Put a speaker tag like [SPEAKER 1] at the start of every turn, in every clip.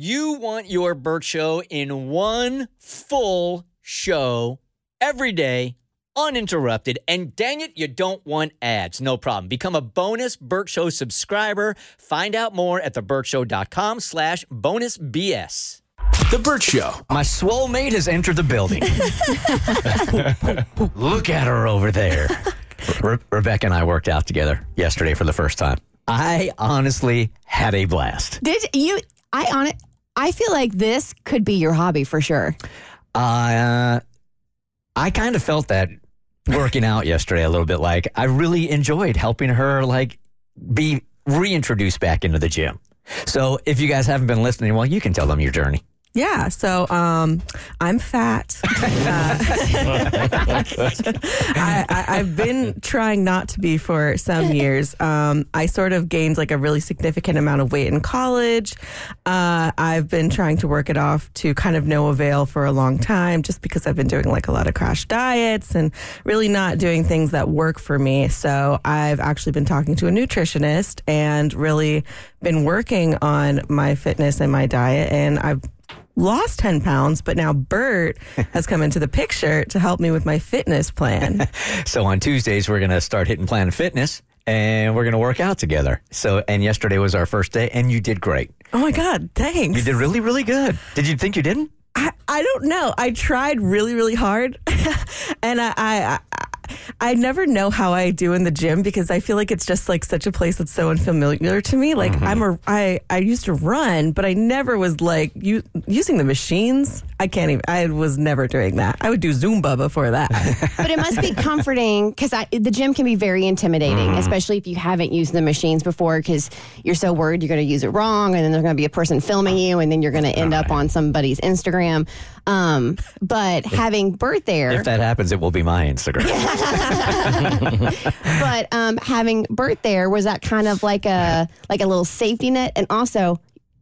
[SPEAKER 1] You want your Burt Show in one full show every day, uninterrupted. And dang it, you don't want ads. No problem. Become a bonus Burt Show subscriber. Find out more at theburtshow.com slash bonus BS.
[SPEAKER 2] The Burt Show.
[SPEAKER 1] My swole mate has entered the building. Look at her over there. Re- Rebecca and I worked out together yesterday for the first time. I honestly had a blast.
[SPEAKER 3] Did you? I on it. I feel like this could be your hobby for sure.
[SPEAKER 1] Uh, I kind of felt that working out yesterday a little bit. Like I really enjoyed helping her, like be reintroduced back into the gym. So if you guys haven't been listening, well, you can tell them your journey.
[SPEAKER 4] Yeah, so um, I'm fat. Uh, I, I, I've been trying not to be for some years. Um, I sort of gained like a really significant amount of weight in college. Uh, I've been trying to work it off to kind of no avail for a long time, just because I've been doing like a lot of crash diets and really not doing things that work for me. So I've actually been talking to a nutritionist and really been working on my fitness and my diet, and I've lost 10 pounds, but now Burt has come into the picture to help me with my fitness plan.
[SPEAKER 1] So on Tuesdays, we're going to start hitting Planet Fitness and we're going to work out together. So, and yesterday was our first day and you did great.
[SPEAKER 4] oh my God, thanks.
[SPEAKER 1] You did really, really good. Did you think you didn't?
[SPEAKER 4] I, I don't know. I tried really, really hard. and I, I, I, never know how I do in the gym because I feel like it's just like such a place that's so unfamiliar to me. Like mm-hmm. I'm a, I, I used to run, but I never was like u- using the machines. I can't even, I was never doing that. I would do Zumba before that.
[SPEAKER 3] But it must be comforting because the gym can be very intimidating, mm-hmm. especially if you haven't used the machines before because you're so worried you're going to use it wrong and then there's going to be a person filming you and then you're going to end up on somebody's Instagram. Um, but having Burt there,
[SPEAKER 1] If that happens, it will be my Instagram.
[SPEAKER 3] but um, having Burt there was that kind of like a like a little safety net. And also,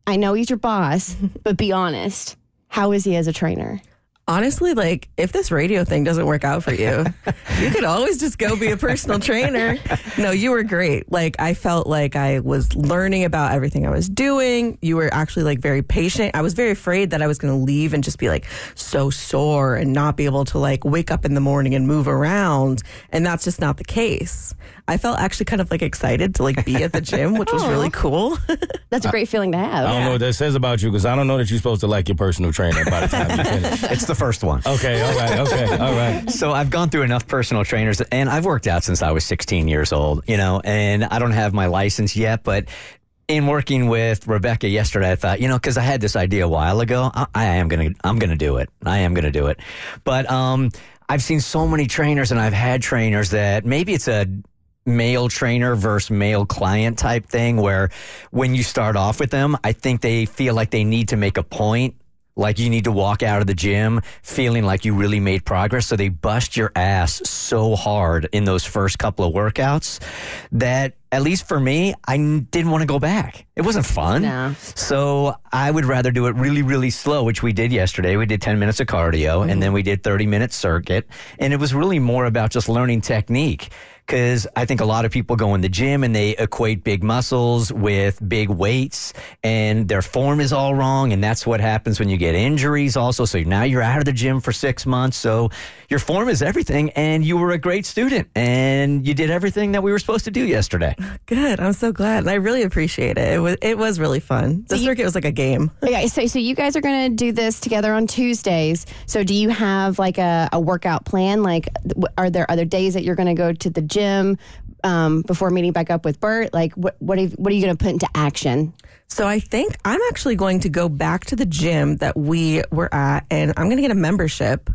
[SPEAKER 3] I know he's your boss, but be honest, how is he as a trainer?
[SPEAKER 4] Honestly, like if this radio thing doesn't work out for you, you could always just go be a personal trainer. No, you were great. Like I felt like I was learning about everything I was doing. You were actually like very patient. I was very afraid that I was going to leave and just be like so sore and not be able to like wake up in the morning and move around. And that's just not the case. I felt actually kind of like excited to like be at the gym, which was really cool.
[SPEAKER 3] That's a great feeling to have.
[SPEAKER 5] I don't know what that says about you because I don't know that you're supposed to like your personal trainer by the time you finish.
[SPEAKER 1] it's the first one.
[SPEAKER 5] Okay, all right, okay, all right.
[SPEAKER 1] So I've gone through enough personal trainers and I've worked out since I was 16 years old, you know, and I don't have my license yet, but in working with Rebecca yesterday, I thought, you know, cause I had this idea a while ago, I, I am going to, I'm going to do it. I am going to do it. But, um, I've seen so many trainers and I've had trainers that maybe it's a male trainer versus male client type thing where when you start off with them, I think they feel like they need to make a point like you need to walk out of the gym feeling like you really made progress. So they bust your ass so hard in those first couple of workouts that, at least for me, I didn't want to go back. It wasn't fun.
[SPEAKER 3] No.
[SPEAKER 1] So I would rather do it really, really slow, which we did yesterday. We did 10 minutes of cardio and mm-hmm. then we did 30 minute circuit. And it was really more about just learning technique. Cause I think a lot of people go in the gym and they equate big muscles with big weights and their form is all wrong. And that's what happens when you get injuries also. So now you're out of the gym for six months. So your form is everything. And you were a great student and you did everything that we were supposed to do yesterday.
[SPEAKER 4] Good. I'm so glad. And I really appreciate it. It was it was really fun. The circuit was like a game.
[SPEAKER 3] Okay, so so you guys are going to do this together on Tuesdays. So do you have like a, a workout plan? Like, are there other days that you're going to go to the gym um, before meeting back up with Burt? Like, what what are, you- what are you going to put into action?
[SPEAKER 4] So I think I'm actually going to go back to the gym that we were at and I'm going to get a membership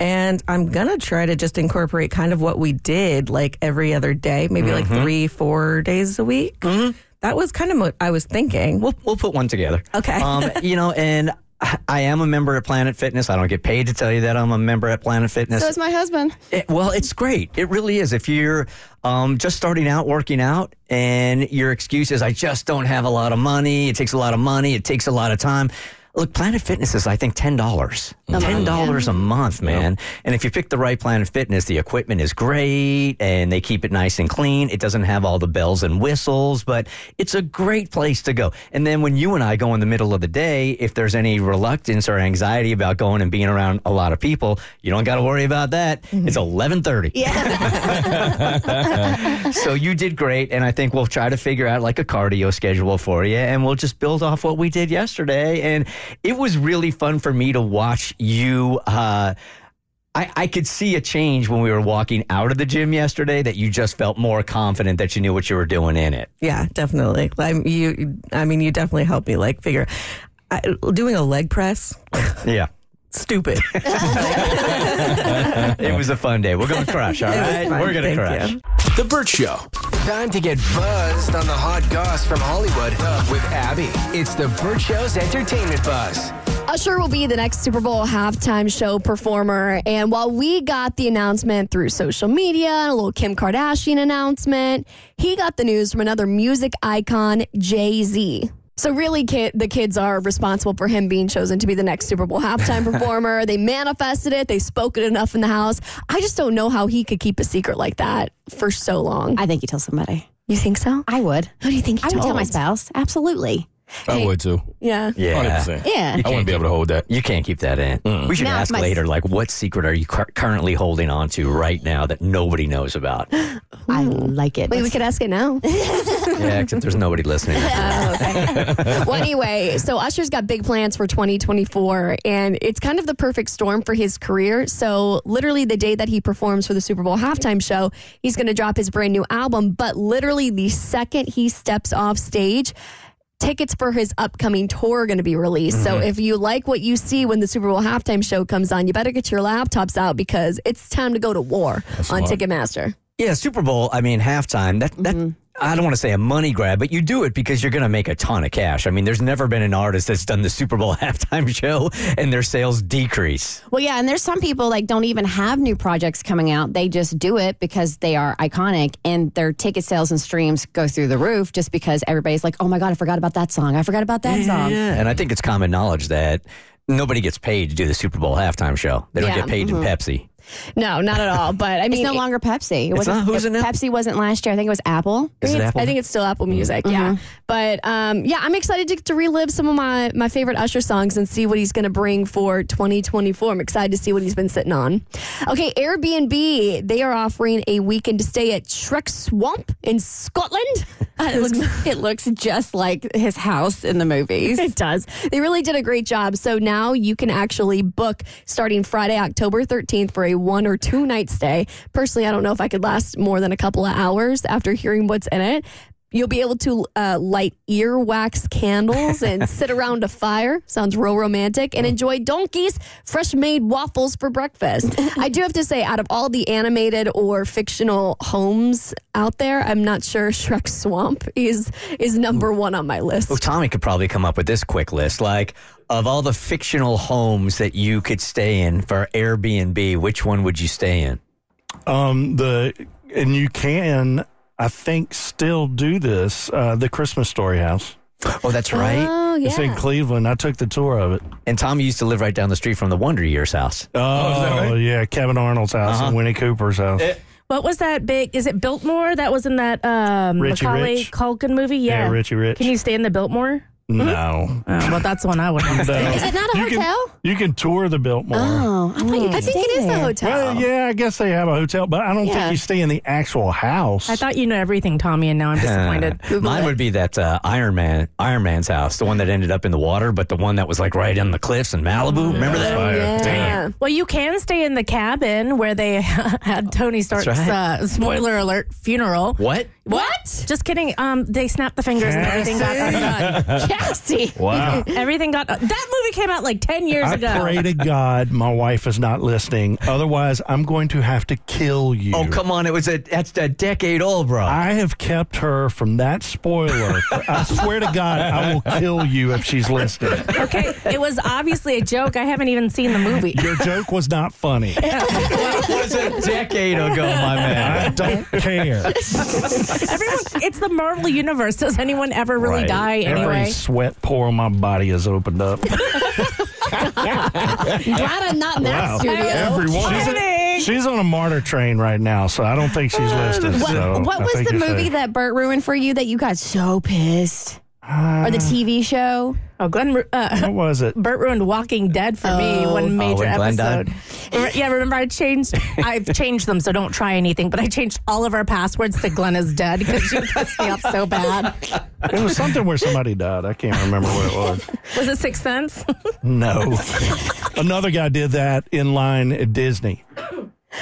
[SPEAKER 4] and I'm going to try to just incorporate kind of what we did like every other day, maybe like three, four days a week. That was kind of what I was thinking.
[SPEAKER 1] We'll, we'll put one together.
[SPEAKER 4] Okay.
[SPEAKER 1] Um, you know, and I am a member at Planet Fitness. I don't get paid to tell you that I'm a member at Planet Fitness.
[SPEAKER 3] So is my husband.
[SPEAKER 1] It- well, it's great. It really is. If you're um, just starting out working out and your excuse is, I just don't have a lot of money, it takes a lot of money, it takes a lot of time. Look, Planet Fitness is, I think, ten dollars. Ten dollars a month, man. And if you pick the right Planet Fitness, the equipment is great, and they keep it nice and clean. It doesn't have all the bells and whistles, but it's a great place to go. And then when you and I go in the middle of the day, if there's any reluctance or anxiety about going and being around a lot of people, you don't got to worry about that. Mm-hmm. It's eleven thirty.
[SPEAKER 3] Yeah.
[SPEAKER 1] so you did great, and I think we'll try to figure out like a cardio schedule for you, and we'll just build off what we did yesterday. And it was really fun for me to watch you. Uh, I, I could see a change when we were walking out of the gym yesterday that you just felt more confident that you knew what you were doing in it.
[SPEAKER 4] Yeah, definitely. I'm, you, I mean, you definitely helped me like figure. I, doing a leg press,
[SPEAKER 1] Yeah.
[SPEAKER 4] stupid.
[SPEAKER 1] It was a fun day. We're going to crush, all
[SPEAKER 4] It was
[SPEAKER 1] right?
[SPEAKER 4] fun.
[SPEAKER 1] We're going to
[SPEAKER 4] Thank
[SPEAKER 1] crush.
[SPEAKER 4] you.
[SPEAKER 2] The Burt Show. Time to get buzzed on the hot goss from Hollywood with Abby. It's the Burt Show's entertainment buzz.
[SPEAKER 6] Usher will be the next Super Bowl halftime show performer. And while we got the announcement through social media and a little Kim Kardashian announcement, he got the news from another music icon, Jay Z. So, really, kid, the kids are responsible for him being chosen to be the next Super Bowl halftime performer. They manifested it, they spoke it enough in the house. I just don't know how he could keep a secret like that for so long.
[SPEAKER 3] I think you tell somebody.
[SPEAKER 6] You think so?
[SPEAKER 3] I would.
[SPEAKER 6] Who do you think
[SPEAKER 3] I would tell my spouse. Absolutely.
[SPEAKER 5] I would too.
[SPEAKER 6] Yeah.
[SPEAKER 1] Yeah.
[SPEAKER 5] 100%.
[SPEAKER 3] Yeah.
[SPEAKER 5] I wouldn't be able to hold that.
[SPEAKER 1] You can't keep that in. We should
[SPEAKER 3] No,
[SPEAKER 1] ask
[SPEAKER 3] my-
[SPEAKER 1] later, like, what secret are you cur- currently holding on to right now that nobody knows about?
[SPEAKER 3] I like it.
[SPEAKER 6] Wait, we could ask it now.
[SPEAKER 1] yeah, except there's nobody listening.
[SPEAKER 6] Oh, well, anyway, so Usher's got big plans for 2024, and it's kind of the perfect storm for his career. So, literally, the day that he performs for the Super Bowl halftime show, he's going to drop his brand new album. But literally, the second he steps off stage, tickets for his upcoming tour are going to be released. So mm-hmm. if you like what you see when the Super Bowl halftime show comes on, you better get your laptops out because it's time to go to war on
[SPEAKER 5] smart.
[SPEAKER 6] Ticketmaster.
[SPEAKER 1] Yeah, Super Bowl. I mean, halftime. That that mm-hmm. I don't want to say a money grab, but you do it because you're going to make a ton of cash. I mean, there's never been an artist that's done the Super Bowl halftime show and their sales decrease.
[SPEAKER 3] Well, yeah, and there's some people like don't even have new projects coming out. They just do it because they are iconic, and their ticket sales and streams go through the roof just because everybody's like, "Oh my god, I forgot about that song. I forgot about that song."
[SPEAKER 1] Yeah, and I think it's common knowledge that nobody gets paid to do the Super Bowl halftime show. They don't
[SPEAKER 3] Yeah,
[SPEAKER 1] get paid in mm-hmm. Pepsi.
[SPEAKER 6] No, not at all. But I mean,
[SPEAKER 3] It's no longer Pepsi. It wasn't,
[SPEAKER 1] not? Who's in it?
[SPEAKER 3] Pepsi wasn't last year. I think it was Apple.
[SPEAKER 1] Is it Apple?
[SPEAKER 6] I think it's still Apple Music, yeah. But um, yeah, I'm excited to, to relive some of my, my favorite Usher songs and see what he's going to bring for 2024. I'm excited to see what he's been sitting on. Okay, Airbnb, they are offering a weekend to stay at Shrek Swamp in Scotland.
[SPEAKER 3] it, looks, it looks just like his house in the movies.
[SPEAKER 6] It does. They really did a great job. So now you can actually book starting Friday, October 13th for a one or two night stay. Personally, I don't know if I could last more than a couple of hours after hearing what's in it. You'll be able to uh, light earwax candles and sit around a fire. Sounds real romantic. And enjoy donkeys, fresh made waffles for breakfast. I do have to say, out of all the animated or fictional homes out there, I'm not sure Shrek Swamp is is number one on my list.
[SPEAKER 1] Well, Tommy could probably come up with this quick list. Like, of all the fictional homes that you could stay in for Airbnb, which one would you stay in?
[SPEAKER 7] Um, the and you can, I think, still do this. Uh, the Christmas Story House.
[SPEAKER 1] Oh, that's right.
[SPEAKER 6] Oh, yeah.
[SPEAKER 7] It's in Cleveland. I took the tour of it.
[SPEAKER 1] And Tommy used to live right down the street from the Wonder Years house.
[SPEAKER 7] Oh, yeah, Kevin Arnold's house and Winnie Cooper's house.
[SPEAKER 8] What was that big? Is it Biltmore? That was in that um,
[SPEAKER 7] Richie
[SPEAKER 8] Macaulay
[SPEAKER 7] Rich.
[SPEAKER 8] Culkin movie. Yeah.
[SPEAKER 7] Yeah, Richie Rich.
[SPEAKER 8] Can you stay in the Biltmore?
[SPEAKER 7] No,
[SPEAKER 8] Oh, well, that's the one I would want to stay.
[SPEAKER 7] No.
[SPEAKER 3] Is it not a
[SPEAKER 7] you
[SPEAKER 3] hotel?
[SPEAKER 7] Can, you can tour the Biltmore.
[SPEAKER 3] Oh, I thought you could
[SPEAKER 6] I think
[SPEAKER 3] stay
[SPEAKER 6] it is a
[SPEAKER 3] there.
[SPEAKER 6] hotel.
[SPEAKER 7] Well, yeah, I guess they have a hotel, but I don't
[SPEAKER 3] Yeah.
[SPEAKER 7] think you stay in the actual house.
[SPEAKER 8] I thought you knew everything, Tommy, and now I'm disappointed.
[SPEAKER 1] Mine would be that uh, Iron Man, Iron Man's house, the one that ended up in the water, but the one that was like right on the cliffs in Malibu. Remember that?
[SPEAKER 7] Fire.
[SPEAKER 6] Yeah.
[SPEAKER 8] well, you can stay in the cabin where they had Tony Stark's
[SPEAKER 1] right.
[SPEAKER 8] uh, spoiler alert funeral.
[SPEAKER 1] What?
[SPEAKER 8] What? Just kidding. Um, they snapped the fingers and everything got undone.
[SPEAKER 3] Cassie.
[SPEAKER 7] wow.
[SPEAKER 8] Everything got that movie came out like ten years
[SPEAKER 7] I
[SPEAKER 8] ago.
[SPEAKER 7] pray to God my wife is not listening. Otherwise, I'm going to have to kill you.
[SPEAKER 1] Oh, come on. It was a, that's a decade old, bro.
[SPEAKER 7] I have kept her from that spoiler. I swear to God, I will kill you if she's listening.
[SPEAKER 8] Okay, it was obviously a joke. I haven't even seen the movie.
[SPEAKER 7] Your joke was not funny.
[SPEAKER 1] it was a decade ago, my man.
[SPEAKER 7] I don't care.
[SPEAKER 8] Everyone, it's the Marvel universe. Does anyone ever really
[SPEAKER 7] Right.
[SPEAKER 8] die anyway?
[SPEAKER 7] Every sweat pore on my body has opened up.
[SPEAKER 3] Glad I'm not in that
[SPEAKER 7] Wow.
[SPEAKER 3] studio.
[SPEAKER 5] Everyone.
[SPEAKER 8] Kidding.
[SPEAKER 7] She's on a MARTA train right now, so I don't think she's uh, listed.
[SPEAKER 3] What,
[SPEAKER 7] so
[SPEAKER 3] what
[SPEAKER 7] I
[SPEAKER 3] was
[SPEAKER 7] think
[SPEAKER 3] the
[SPEAKER 7] you're
[SPEAKER 3] movie
[SPEAKER 7] safe.
[SPEAKER 3] that Burt ruined for you that you got so pissed? Or the TV show?
[SPEAKER 8] Oh, Glenn, uh,
[SPEAKER 7] What was it?
[SPEAKER 8] Burt ruined Walking Dead for me. One major
[SPEAKER 1] when Glenn died?
[SPEAKER 8] episode. Yeah, remember I changed. I've changed them, so don't try anything. But I changed all of our passwords to Glenn is dead because she pissed me off so bad.
[SPEAKER 7] It was something where somebody died. I can't remember what it was.
[SPEAKER 8] Was it Sixth Sense?
[SPEAKER 7] No. Another guy did that in line at Disney.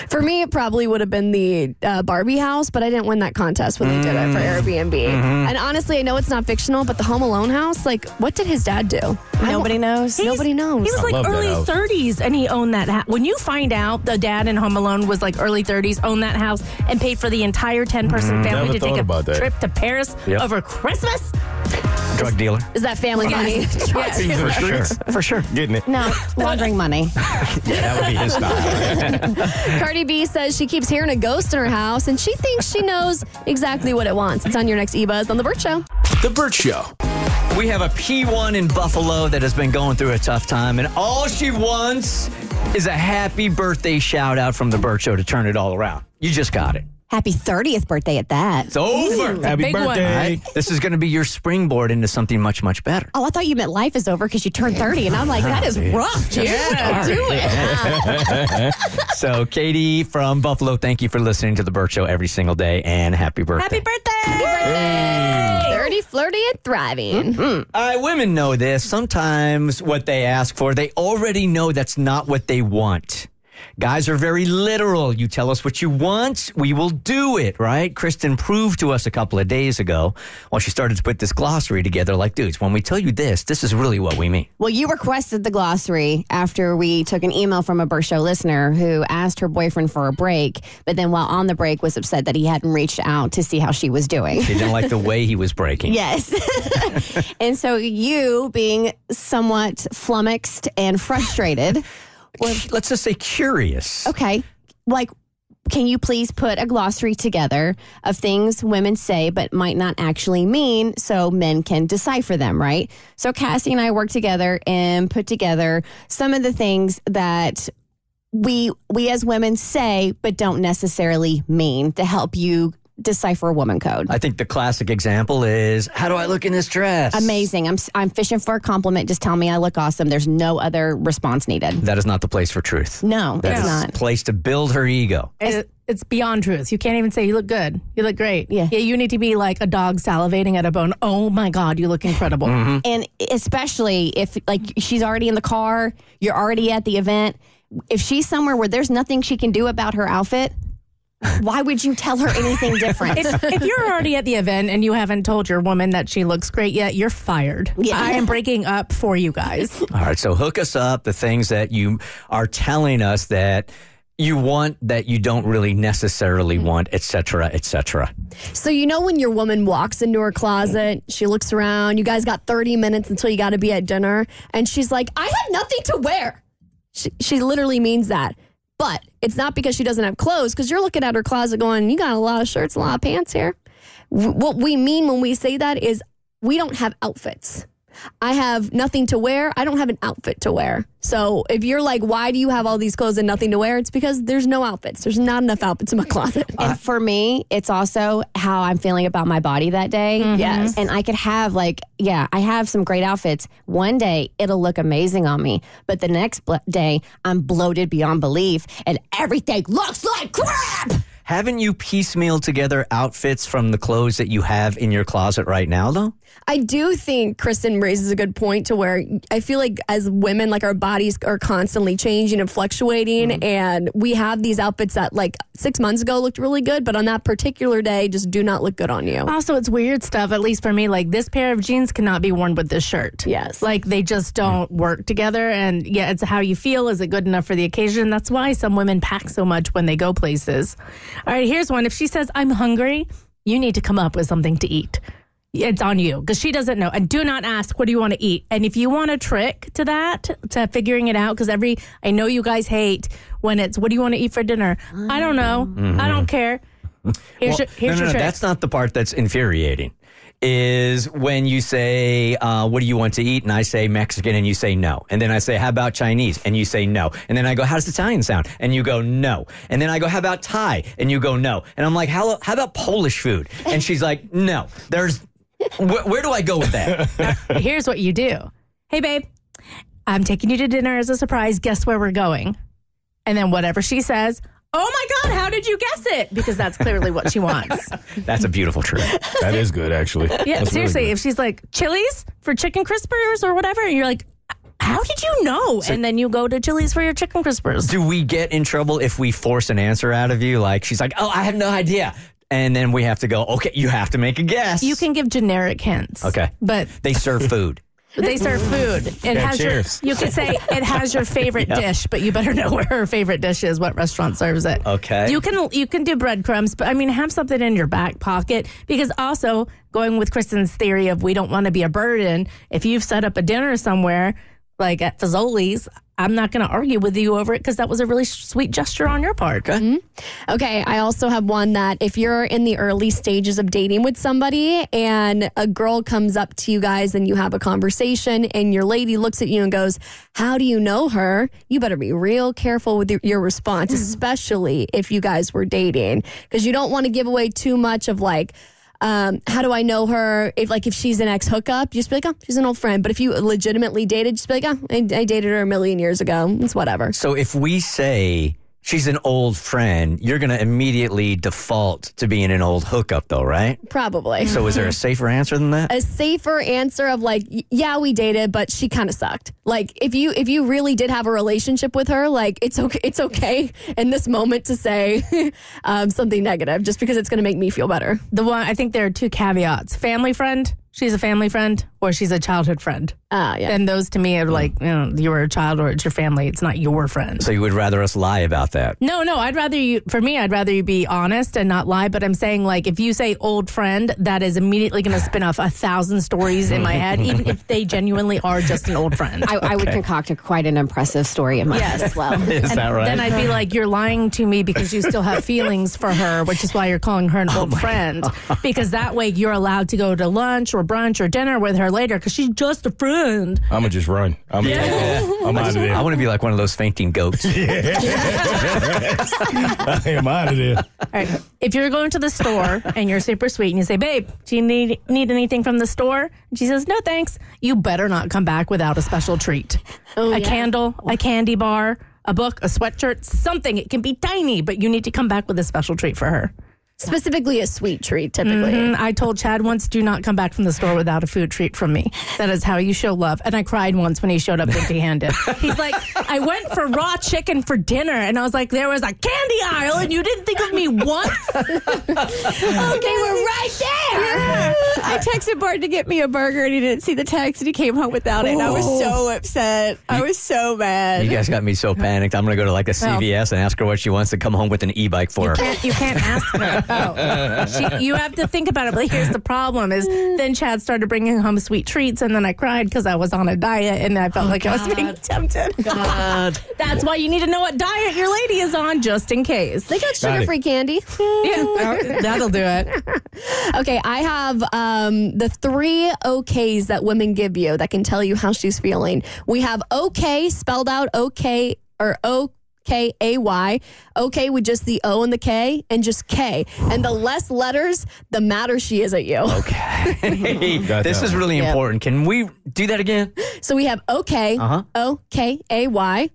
[SPEAKER 6] For me, it probably would have been the uh, Barbie house, but I didn't win that contest when they did it for mm. Airbnb. Mm-hmm. And honestly, I know it's not fictional, but the Home Alone house, like, what did his dad do?
[SPEAKER 3] Nobody knows.
[SPEAKER 6] Nobody knows.
[SPEAKER 8] He was
[SPEAKER 5] I
[SPEAKER 8] like early 30s and he owned that house. When you find out the dad in Home Alone was like early 30s, owned that house, and paid for the entire 10 person mm-hmm.
[SPEAKER 5] family
[SPEAKER 8] to take a trip to Paris
[SPEAKER 7] Yep.
[SPEAKER 8] over Christmas?
[SPEAKER 1] Drug dealer.
[SPEAKER 6] Is that family money?
[SPEAKER 8] Yes.
[SPEAKER 1] For sure. For sure.
[SPEAKER 5] Getting it.
[SPEAKER 3] No, laundering money.
[SPEAKER 1] yeah, That would be his style.
[SPEAKER 6] Cardi B says she keeps hearing a ghost in her house and she thinks she knows exactly what it wants. It's on your next eBuzz on The Burt Show.
[SPEAKER 2] The Burt Show.
[SPEAKER 1] We have a P1 in Buffalo that has been going through a tough time, and all she wants is a happy birthday shout out from the Burt Show to turn it all around. You just got it.
[SPEAKER 3] Happy 30th birthday at that.
[SPEAKER 1] It's over.
[SPEAKER 5] Happy birthday.
[SPEAKER 1] All right? This is going to be your springboard into something much, much better.
[SPEAKER 3] Oh, I thought you meant life is over because you turned 30. And I'm like, that is rough, dude.
[SPEAKER 8] Yeah.
[SPEAKER 3] Do it.
[SPEAKER 1] So, Katie from Buffalo, thank you for listening to the Burt Show every single day, and happy birthday.
[SPEAKER 8] Happy birthday!
[SPEAKER 6] 30, flirty, and thriving. Mm-hmm.
[SPEAKER 1] All right, women know this. Sometimes what they ask for, they already know that's not what they want. Guys are very literal. You tell us what you want, we will do it, right? Kristen proved to us a couple of days ago while she started to put this glossary together like, dudes, when we tell you this, this is really what we mean.
[SPEAKER 3] Well, you requested the glossary after we took an email from a Burt Show listener who asked her boyfriend for a break, but then while on the break was upset that he hadn't reached out to see how she was doing.
[SPEAKER 1] She didn't like the way he was breaking.
[SPEAKER 3] Yes. and so you, being somewhat flummoxed and frustrated,
[SPEAKER 1] Let's just say curious.
[SPEAKER 3] okay, like, can you please put a glossary together of things women say but might not actually mean so men can decipher them, right? So Cassie and I worked together and put together some of the things that we we as women say but don't necessarily mean to help you decipher a woman code.
[SPEAKER 1] I think the classic example is how do I look in this dress?
[SPEAKER 3] Amazing. I'm I'm fishing for a compliment. Just tell me I look awesome. There's no other response needed.
[SPEAKER 1] That is not the place for truth.
[SPEAKER 3] No,
[SPEAKER 1] That
[SPEAKER 3] it's not.
[SPEAKER 1] place to build her ego.
[SPEAKER 8] It- it's beyond truth. You can't even say you look good. You look great.
[SPEAKER 3] Yeah.
[SPEAKER 8] Yeah. You need to be like a dog salivating at a bone. Oh my God, you look incredible. Mm-hmm.
[SPEAKER 3] And especially if like she's already in the car, you're already at the event. If she's somewhere where there's nothing she can do about her outfit, why would you tell her anything different?
[SPEAKER 8] if, if you're already at the event and you haven't told your woman that she looks great yet, you're fired.
[SPEAKER 3] Yeah.
[SPEAKER 8] I am breaking up for you guys.
[SPEAKER 1] All right, so hook us up the things that you are telling us that you want that you don't really necessarily mm-hmm. want, etc., cetera, et cetera.
[SPEAKER 6] So you know when your woman walks into her closet, she looks around, you guys got 30 minutes until you got to be at dinner, and she's like, I have nothing to wear. She, she literally means that. But it's not because she doesn't have clothes, because you're looking at her closet going, you got a lot of shirts, a lot of pants here. W- What we mean when we say that is we don't have outfits. I have nothing to wear. I don't have an outfit to wear. So if you're like, why do you have all these clothes and nothing to wear? It's because there's no outfits. There's not enough outfits in my closet.
[SPEAKER 3] and uh, for me, it's also how I'm feeling about my body that day. Mm-hmm.
[SPEAKER 6] Yes.
[SPEAKER 3] And I could have like, yeah, I have some great outfits. One day it'll look amazing on me, but the next bl- day I'm bloated beyond belief and everything looks like crap.
[SPEAKER 1] Haven't you piecemeal together outfits from the clothes that you have in your closet right now, though?
[SPEAKER 6] I do think Kristen raises a good point to where I feel like as women, like our bodies are constantly changing and fluctuating, mm-hmm. and we have these outfits that like six months ago looked really good, but on that particular day just do not look good on you.
[SPEAKER 8] Also, it's weird stuff, at least for me. Like, this pair of jeans cannot be worn with this shirt.
[SPEAKER 6] Yes.
[SPEAKER 8] Like, they just don't mm. work together. And yeah, it's how you feel. Is it good enough for the occasion? That's why some women pack so much when they go places. All right, here's one. If she says, I'm hungry, you need to come up with something to eat. It's on you because she doesn't know. And do not ask, what do you want to eat? And if you want a trick to that, to figuring it out, because every, I know you guys hate when it's, what do you want to eat for dinner? I don't know. I don't mm-hmm. care. Here's
[SPEAKER 1] Well,
[SPEAKER 8] your, here's
[SPEAKER 1] no, no,
[SPEAKER 8] your
[SPEAKER 1] no,
[SPEAKER 8] trick.
[SPEAKER 1] that's not the part that's infuriating. Is when you say, uh, "What do you want to eat?" and I say Mexican, and you say no, and then I say, "How about Chinese?" and you say no, and then I go, "How does Italian sound?" and you go no, and then I go, "How about Thai?" and you go no, and I'm like, "How how about Polish food?" and she's like, "No." There's wh- where do I go with that?
[SPEAKER 8] Here's what you do. Hey, babe, I'm taking you to dinner as a surprise. Guess where we're going? And then whatever she says, oh my God, how did you guess it? Because that's clearly what she wants.
[SPEAKER 1] That's a beautiful trick.
[SPEAKER 5] That is good, actually.
[SPEAKER 8] Yeah,
[SPEAKER 5] That's really
[SPEAKER 8] seriously.
[SPEAKER 5] good.
[SPEAKER 8] if she's like, Chili's for chicken crispers or whatever, and you're like, how did you know? and then you go to Chili's for your chicken crispers.
[SPEAKER 1] Do we get in trouble if we force an answer out of you? Like she's like, "Oh, I have no idea," and then we have to go, "Okay, you have to make a guess."
[SPEAKER 8] You can give generic hints.
[SPEAKER 1] Okay.
[SPEAKER 8] But
[SPEAKER 1] They serve food.
[SPEAKER 8] They serve food. It
[SPEAKER 5] Yeah,
[SPEAKER 8] has your, you could say it has your favorite dish, but you better know where her favorite dish is, what restaurant serves it.
[SPEAKER 1] Okay.
[SPEAKER 8] You can you can do breadcrumbs, but I mean have something in your back pocket because also going with Kristen's theory of we don't want to be a burden, if you've set up a dinner somewhere like at Fazoli's, I'm not going to argue with you over it because that was a really sweet gesture on your part. Mm-hmm.
[SPEAKER 6] Okay, I also have one that if you're in the early stages of dating with somebody and a girl comes up to you guys and you have a conversation and your lady looks at you and goes, How do you know her? You better be real careful with your, your response, mm-hmm. especially if you guys were dating, because you don't want to give away too much of like, um, how do I know her? If like if she's an ex hookup, you just be like, oh, she's an old friend. But if you legitimately dated, just be like, oh, I, I dated her a million years ago. It's whatever.
[SPEAKER 1] So if we say she's an old friend, you're going to immediately default to being an old hookup, though, right?
[SPEAKER 6] Probably.
[SPEAKER 1] So is there a safer answer than that?
[SPEAKER 6] a safer answer of like yeah we dated but she kind of sucked like if you if you really did have a relationship with her like it's okay it's okay in this moment to say um, something negative just because it's going to make me feel better
[SPEAKER 8] The one I think there are two caveats: family friend, she's a family friend, or she's a childhood friend.
[SPEAKER 6] Uh, yeah
[SPEAKER 8] And those to me are like, you know, you were a child or it's your family. It's not your friend.
[SPEAKER 1] So you would rather us lie about that?
[SPEAKER 8] No, no, I'd rather you, for me, I'd rather you be honest and not lie. But I'm saying, like, if you say old friend, that is immediately going to spin off a thousand stories in my head, even if they genuinely are just an old friend.
[SPEAKER 3] I, I would concoct a, quite an impressive story in my
[SPEAKER 8] Yes.
[SPEAKER 3] head as well.
[SPEAKER 1] Is that right?
[SPEAKER 8] Then I'd be like, you're lying to me because you still have feelings for her, which is why you're calling her an
[SPEAKER 1] Oh
[SPEAKER 8] old friend. Because that way you're allowed to go to lunch or brunch or dinner with her later because she's just a friend.
[SPEAKER 5] I'm gonna just run. I'm, gonna take off. I'm out of there.
[SPEAKER 1] I want to be like one of those fainting goats.
[SPEAKER 5] I am out of there.
[SPEAKER 8] All right. If you're going to the store and you're super sweet and you say, babe, do you need, need anything from the store? And she says, no, thanks. You better not come back without a special treat. Oh, a candle, a candy bar, a book, a sweatshirt, something. It can be tiny, but you need to come back with a special treat for her.
[SPEAKER 6] Specifically a sweet treat typically
[SPEAKER 8] And I told Chad once, do not come back from the store without a food treat from me. That is how you show love. And I cried once when he showed up empty handed. He's like, I went for raw chicken for dinner. And I was like, there was a candy aisle and you didn't think of me once.
[SPEAKER 6] okay, we're right there i texted bart to get me a burger and he didn't see the text and he came home without it and i was so upset i was so mad
[SPEAKER 1] You guys got me so panicked. I'm going to go to like a CVS and ask her what she wants to come home with an e-bike for her.
[SPEAKER 8] can't, you can't ask her. No. She, you have to think about it. But here's the problem: is then Chad started bringing home sweet treats, and then I cried because I was on a diet, and I felt like I was being tempted. God, That's why you need to know what diet your lady is on, just in case.
[SPEAKER 6] they got
[SPEAKER 5] Got
[SPEAKER 6] sugar-free candy
[SPEAKER 8] Yeah, that'll do it.
[SPEAKER 6] Okay, I have um, the three OKs that women give you that can tell you how she's feeling. We have OK spelled out OK or O. K A Y, okay, with just the O and the K and just K. And the less letters, the madder she is at you.
[SPEAKER 1] Okay. This is really
[SPEAKER 3] Yep.
[SPEAKER 1] important. Can we do that again?
[SPEAKER 6] So we have OK,
[SPEAKER 1] Uh-huh.
[SPEAKER 6] O K A Y,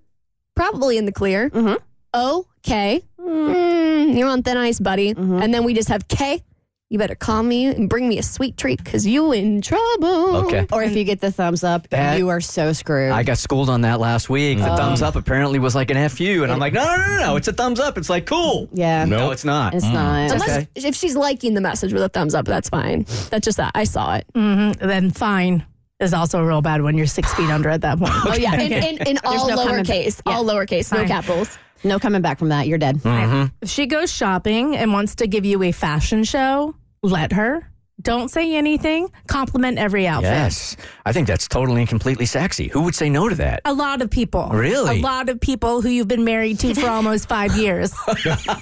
[SPEAKER 6] probably in the clear.
[SPEAKER 3] Mhm.
[SPEAKER 6] O K, mm, you're on thin ice, buddy. And then we just have K. You better call me and bring me a sweet treat because you in trouble.
[SPEAKER 1] Okay.
[SPEAKER 3] Or if you get the thumbs up,
[SPEAKER 1] That-
[SPEAKER 3] you are so screwed.
[SPEAKER 1] I got schooled on that last week. The oh. thumbs up apparently was like an FU. And I'm like, no, no, no, no. It's a thumbs up. It's like, cool.
[SPEAKER 3] yeah.
[SPEAKER 5] No.
[SPEAKER 1] No, it's not.
[SPEAKER 3] It's mm. not.
[SPEAKER 6] Unless
[SPEAKER 1] Okay.
[SPEAKER 6] if she's liking the message with a thumbs up, that's fine. That's just that I saw it. Mm-hmm.
[SPEAKER 8] Then fine is also a real bad when you're six feet under at that point.
[SPEAKER 6] Oh yeah, in, in, in all
[SPEAKER 3] no coming back.
[SPEAKER 6] lowercase, all lowercase, no
[SPEAKER 8] Fine.
[SPEAKER 6] capitals.
[SPEAKER 3] No coming back from that. You're dead. Mm-hmm.
[SPEAKER 8] If she goes shopping and wants to give you a fashion show, let her. Don't say anything. Compliment every outfit.
[SPEAKER 1] Yes. I think that's totally and completely sexy. Who would say no to that?
[SPEAKER 8] A lot of people.
[SPEAKER 1] Really?
[SPEAKER 8] A lot of people who you've been married to for almost five years.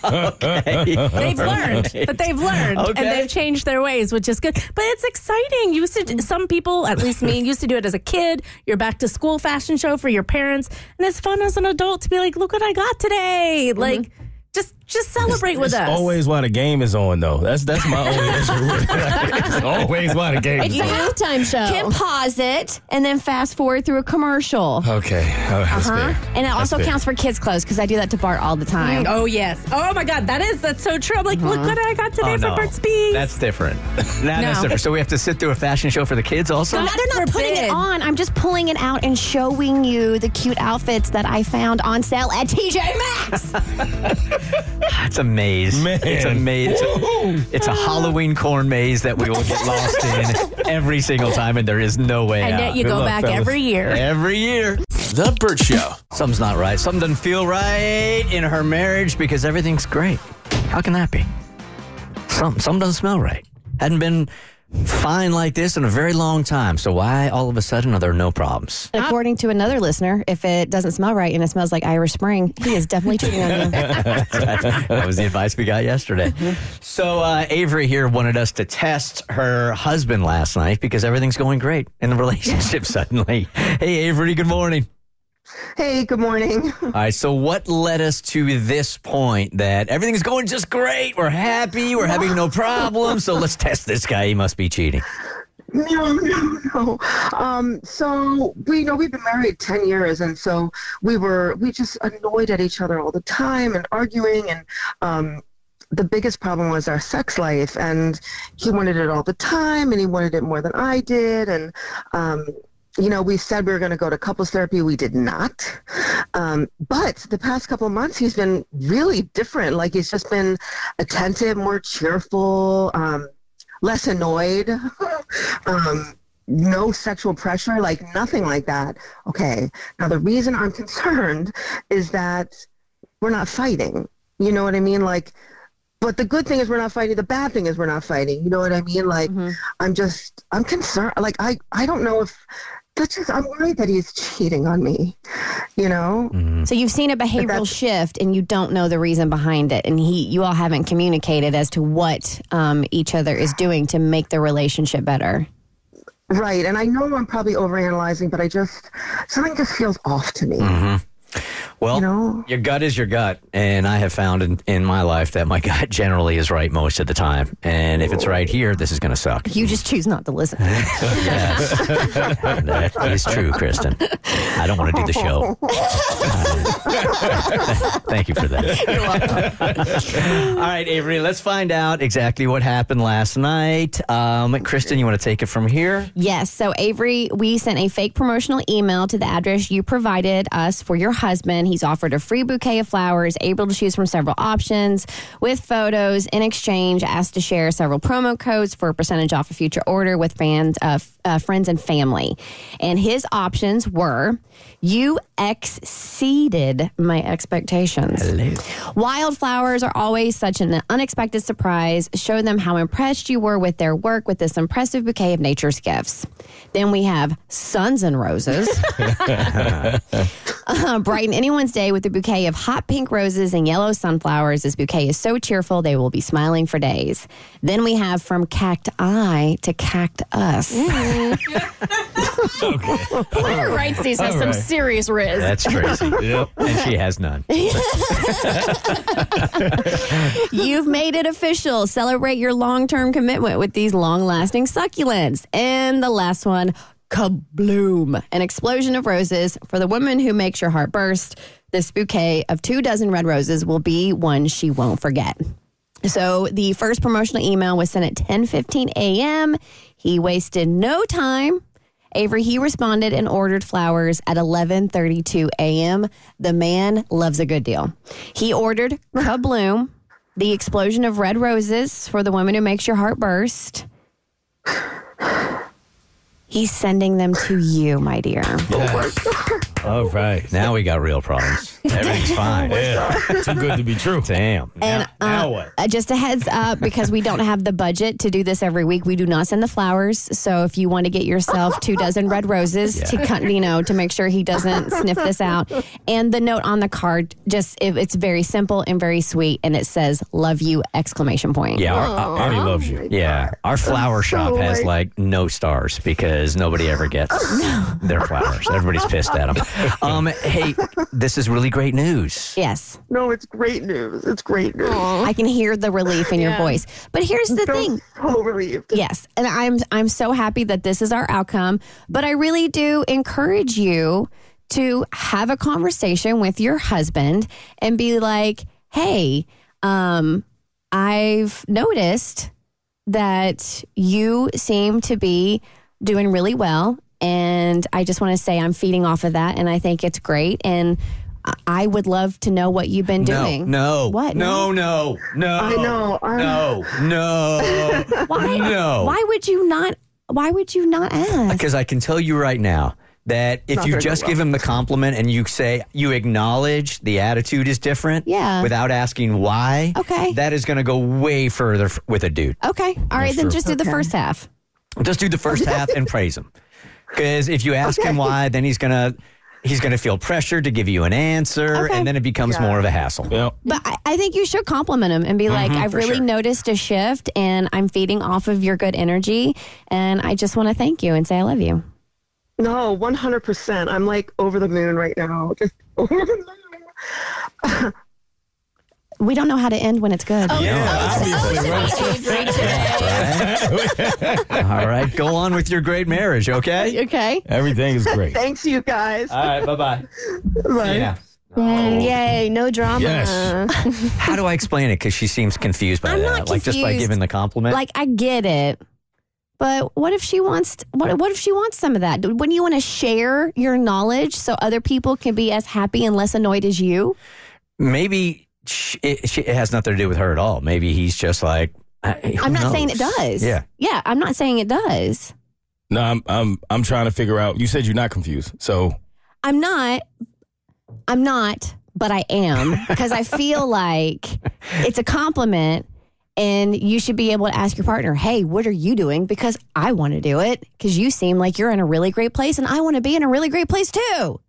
[SPEAKER 8] okay. They've learned, but they've learned
[SPEAKER 1] Okay.
[SPEAKER 8] and they've changed their ways, which is good. But it's exciting. You used to, some people, at least me, used to do it as a kid. Your back to school fashion show for your parents, and it's fun as an adult to be like, "Look what I got today!" Mm-hmm. Like, just just celebrate with
[SPEAKER 5] It's
[SPEAKER 8] us.
[SPEAKER 5] always while the game is on, though. That's that's my only issue. it's always while the game is on.
[SPEAKER 3] It's
[SPEAKER 5] is
[SPEAKER 3] a
[SPEAKER 5] on.
[SPEAKER 3] halftime show. Can pause it and then fast forward through a commercial.
[SPEAKER 5] Okay, oh, that's
[SPEAKER 3] Huh? And it also
[SPEAKER 5] fair.
[SPEAKER 3] counts for kids' clothes because I do that to Bart all the time.
[SPEAKER 8] Oh yes. Oh my God, that is that's so true. I'm like, look uh-huh. what I got today
[SPEAKER 1] Oh,
[SPEAKER 8] for
[SPEAKER 1] no.
[SPEAKER 8] Burt Speaks.
[SPEAKER 1] That's different. Nah, That's different. So we have to sit through a fashion show for the kids also?
[SPEAKER 3] No, they're not putting it on. I'm just pulling it out and showing you the cute outfits that I found on sale at TJ Maxx.
[SPEAKER 1] It's a maze.
[SPEAKER 5] Man.
[SPEAKER 1] It's a maze. It's a, it's a Halloween corn maze that we will get lost in every single time, and there is no way
[SPEAKER 8] and
[SPEAKER 1] out.
[SPEAKER 8] yet you
[SPEAKER 5] Good
[SPEAKER 8] go
[SPEAKER 5] luck,
[SPEAKER 8] back
[SPEAKER 5] fellas.
[SPEAKER 8] every year.
[SPEAKER 1] Every year.
[SPEAKER 2] The Burt Show.
[SPEAKER 1] Something's not right. Something doesn't feel right in her marriage because everything's great. How can that be? Something, something doesn't smell right. Hadn't been fine like this in a very long time. So why all of a sudden are there no problems?
[SPEAKER 3] According to another listener, if it doesn't smell right and it smells like Irish Spring, he is definitely cheating on you.
[SPEAKER 1] that was the advice we got yesterday. So uh, Avery here wanted us to test her husband last night because everything's going great in the relationship suddenly. Hey Avery, good morning.
[SPEAKER 9] Hey, good morning.
[SPEAKER 1] All right, so what led us to this point that everything's going just great? We're happy, we're having no problems. So let's test this guy. He must be cheating.
[SPEAKER 9] No, no, no. Um, so we you know we've been married ten years, and so we were we just annoyed at each other all the time and arguing, and um, the biggest problem was our sex life, and he wanted it all the time, and he wanted it more than I did, and um, you know, we said we were going to go to couples therapy. We did not. Um, but the past couple of months, he's been really different. Like he's just been attentive, more cheerful, um, less annoyed. um, no sexual pressure, like nothing like that. Okay. Now, the reason I'm concerned is that we're not fighting. You know what I mean? Like, but the good thing is we're not fighting. The bad thing is we're not fighting. You know what I mean? Like, I'm just, I'm concerned. Like, I, I don't know if that's just, I'm worried that he's cheating on me. You know?
[SPEAKER 3] So you've seen a behavioral shift and you don't know the reason behind it, and he, you all haven't communicated as to what um, each other is doing to make the relationship better.
[SPEAKER 9] Right. And I know I'm probably overanalyzing, but I just, something just feels off to me.
[SPEAKER 1] Well,
[SPEAKER 9] You know?
[SPEAKER 1] your gut is your gut. And I have found in, in my life that my gut generally is right most of the time. And if it's right here, this is going to suck.
[SPEAKER 3] You just choose not to listen.
[SPEAKER 1] Yes. that is true, Kristen. I don't want to do the show. Thank you for that. All right, Avery, let's find out exactly what happened last night. Um, Kristen, you want to take it from here?
[SPEAKER 3] Yes. So, Avery, we sent a fake promotional email to the address you provided us for your husband. He's offered a free bouquet of flowers, able to choose from several options with photos. In exchange, asked to share several promo codes for a percentage off a future order with fans, uh, f- uh, friends, and family. And his options were you exceeded my expectations. Wildflowers are always such an unexpected surprise. Show them how impressed you were with their work with this impressive bouquet of nature's gifts. Then we have suns and roses. Uh, brighten anyone's day with a bouquet of hot pink roses and yellow sunflowers. This bouquet is so cheerful, they will be smiling for days. Then we have from cacti to cactus.
[SPEAKER 6] Whoever writes these has
[SPEAKER 5] All
[SPEAKER 6] some
[SPEAKER 5] right.
[SPEAKER 6] serious riz.
[SPEAKER 1] That's crazy.
[SPEAKER 5] Yep.
[SPEAKER 1] And she has none.
[SPEAKER 3] You've made it official. Celebrate your long term commitment with these long lasting succulents. And the last one, kabloom, an explosion of roses for the woman who makes your heart burst. This bouquet of two dozen red roses will be one she won't forget. So the first promotional email was sent at 10:15 a.m. He wasted no time. Avery he responded and ordered flowers at 11:32 a.m. The man loves a good deal. He ordered kabloom, the explosion of red roses for the woman who makes your heart burst. He's sending them to you, my dear.
[SPEAKER 5] Oh All right.
[SPEAKER 1] Now we got real problems. Everything's fine.
[SPEAKER 5] Yeah. Too good to be true.
[SPEAKER 1] Damn.
[SPEAKER 3] And
[SPEAKER 5] now
[SPEAKER 3] uh,
[SPEAKER 5] what?
[SPEAKER 3] uh, just a heads up, because we don't have the budget to do this every week, we do not send the flowers. So if you want to get yourself two dozen red roses to cut, you know to make sure he doesn't sniff this out, and the note on the card just it, it's very simple and very sweet, and it says "Love you!" exclamation point.
[SPEAKER 1] Yeah. Our,
[SPEAKER 5] And he
[SPEAKER 1] our,
[SPEAKER 5] loves you.
[SPEAKER 1] yeah. Our flower shop has
[SPEAKER 9] like-
[SPEAKER 1] like no stars because nobody ever gets their flowers. Everybody's pissed at them. Um, hey, this is really great news.
[SPEAKER 3] Yes,
[SPEAKER 9] No, it's great news. It's great news.
[SPEAKER 3] I can hear the relief in your
[SPEAKER 8] Yeah.
[SPEAKER 3] voice. But here's the
[SPEAKER 9] I'm
[SPEAKER 3] thing.
[SPEAKER 9] so relieved.
[SPEAKER 3] Yes, and I'm I'm so happy that this is our outcome, but I really do encourage you to have a conversation with your husband and be like, "Hey, um I've noticed that you seem to be doing really well and I just want to say I'm feeding off of that and I think it's great and I- I would love to know what you've been doing.
[SPEAKER 1] No, no.
[SPEAKER 3] What?
[SPEAKER 1] No, no, no.
[SPEAKER 9] I know, I-
[SPEAKER 1] No, no.
[SPEAKER 3] Why?
[SPEAKER 1] No.
[SPEAKER 3] Why would you not? Why would you not ask?
[SPEAKER 1] Because I can tell you right now that if
[SPEAKER 9] Not
[SPEAKER 1] you just
[SPEAKER 9] well.
[SPEAKER 1] give him the compliment and you say you acknowledge the attitude is different,
[SPEAKER 3] Yeah.
[SPEAKER 1] without asking why,
[SPEAKER 3] Okay.
[SPEAKER 1] that is going to go way further f- with a dude.
[SPEAKER 3] Okay. All right. Then
[SPEAKER 5] true.
[SPEAKER 3] just do the first half.
[SPEAKER 1] Just do the first half and praise him. Because if you ask him why, then he's gonna he's gonna feel pressure to give you an answer,
[SPEAKER 3] Okay.
[SPEAKER 1] and then it becomes more of a hassle.
[SPEAKER 5] Yeah.
[SPEAKER 3] But I, I think you should compliment him and be like, mm-hmm,
[SPEAKER 1] I've
[SPEAKER 3] really
[SPEAKER 1] sure.
[SPEAKER 3] noticed a shift and I'm feeding off of your good energy. And I just want to thank you and say I love you.
[SPEAKER 9] No, 100%. I'm like over the moon right now. Just over the moon.
[SPEAKER 3] We don't know how to end when it's good.
[SPEAKER 5] Yeah, obviously.
[SPEAKER 1] All right, go on with your great marriage, okay?
[SPEAKER 3] Okay.
[SPEAKER 5] Everything is great.
[SPEAKER 9] Thanks, you guys.
[SPEAKER 1] All right, bye bye.
[SPEAKER 9] Bye.
[SPEAKER 1] Yeah. Oh.
[SPEAKER 3] Yay. No drama.
[SPEAKER 5] Yes.
[SPEAKER 1] How do I explain it? Because she seems confused by
[SPEAKER 3] I'm
[SPEAKER 1] that.
[SPEAKER 3] not
[SPEAKER 1] Like just by giving the compliment.
[SPEAKER 3] Like, I get it. But what if she wants what what if she wants some of that? Wouldn't you want to share your knowledge so other people can be as happy and less annoyed as you?
[SPEAKER 1] Maybe she, it, she, it has nothing to do with her at all. Maybe he's just like. I,
[SPEAKER 3] I'm not saying it does.
[SPEAKER 1] Yeah.
[SPEAKER 3] Yeah, I'm not saying it does.
[SPEAKER 5] No, I'm I'm I'm trying to figure out. You said you're not confused, so
[SPEAKER 3] I'm not. I'm not, but I am because I feel like it's a compliment and you should be able to ask your partner, "Hey, what are you doing?" because I want to do it because you seem like you're in a really great place and I want to be in a really great place too.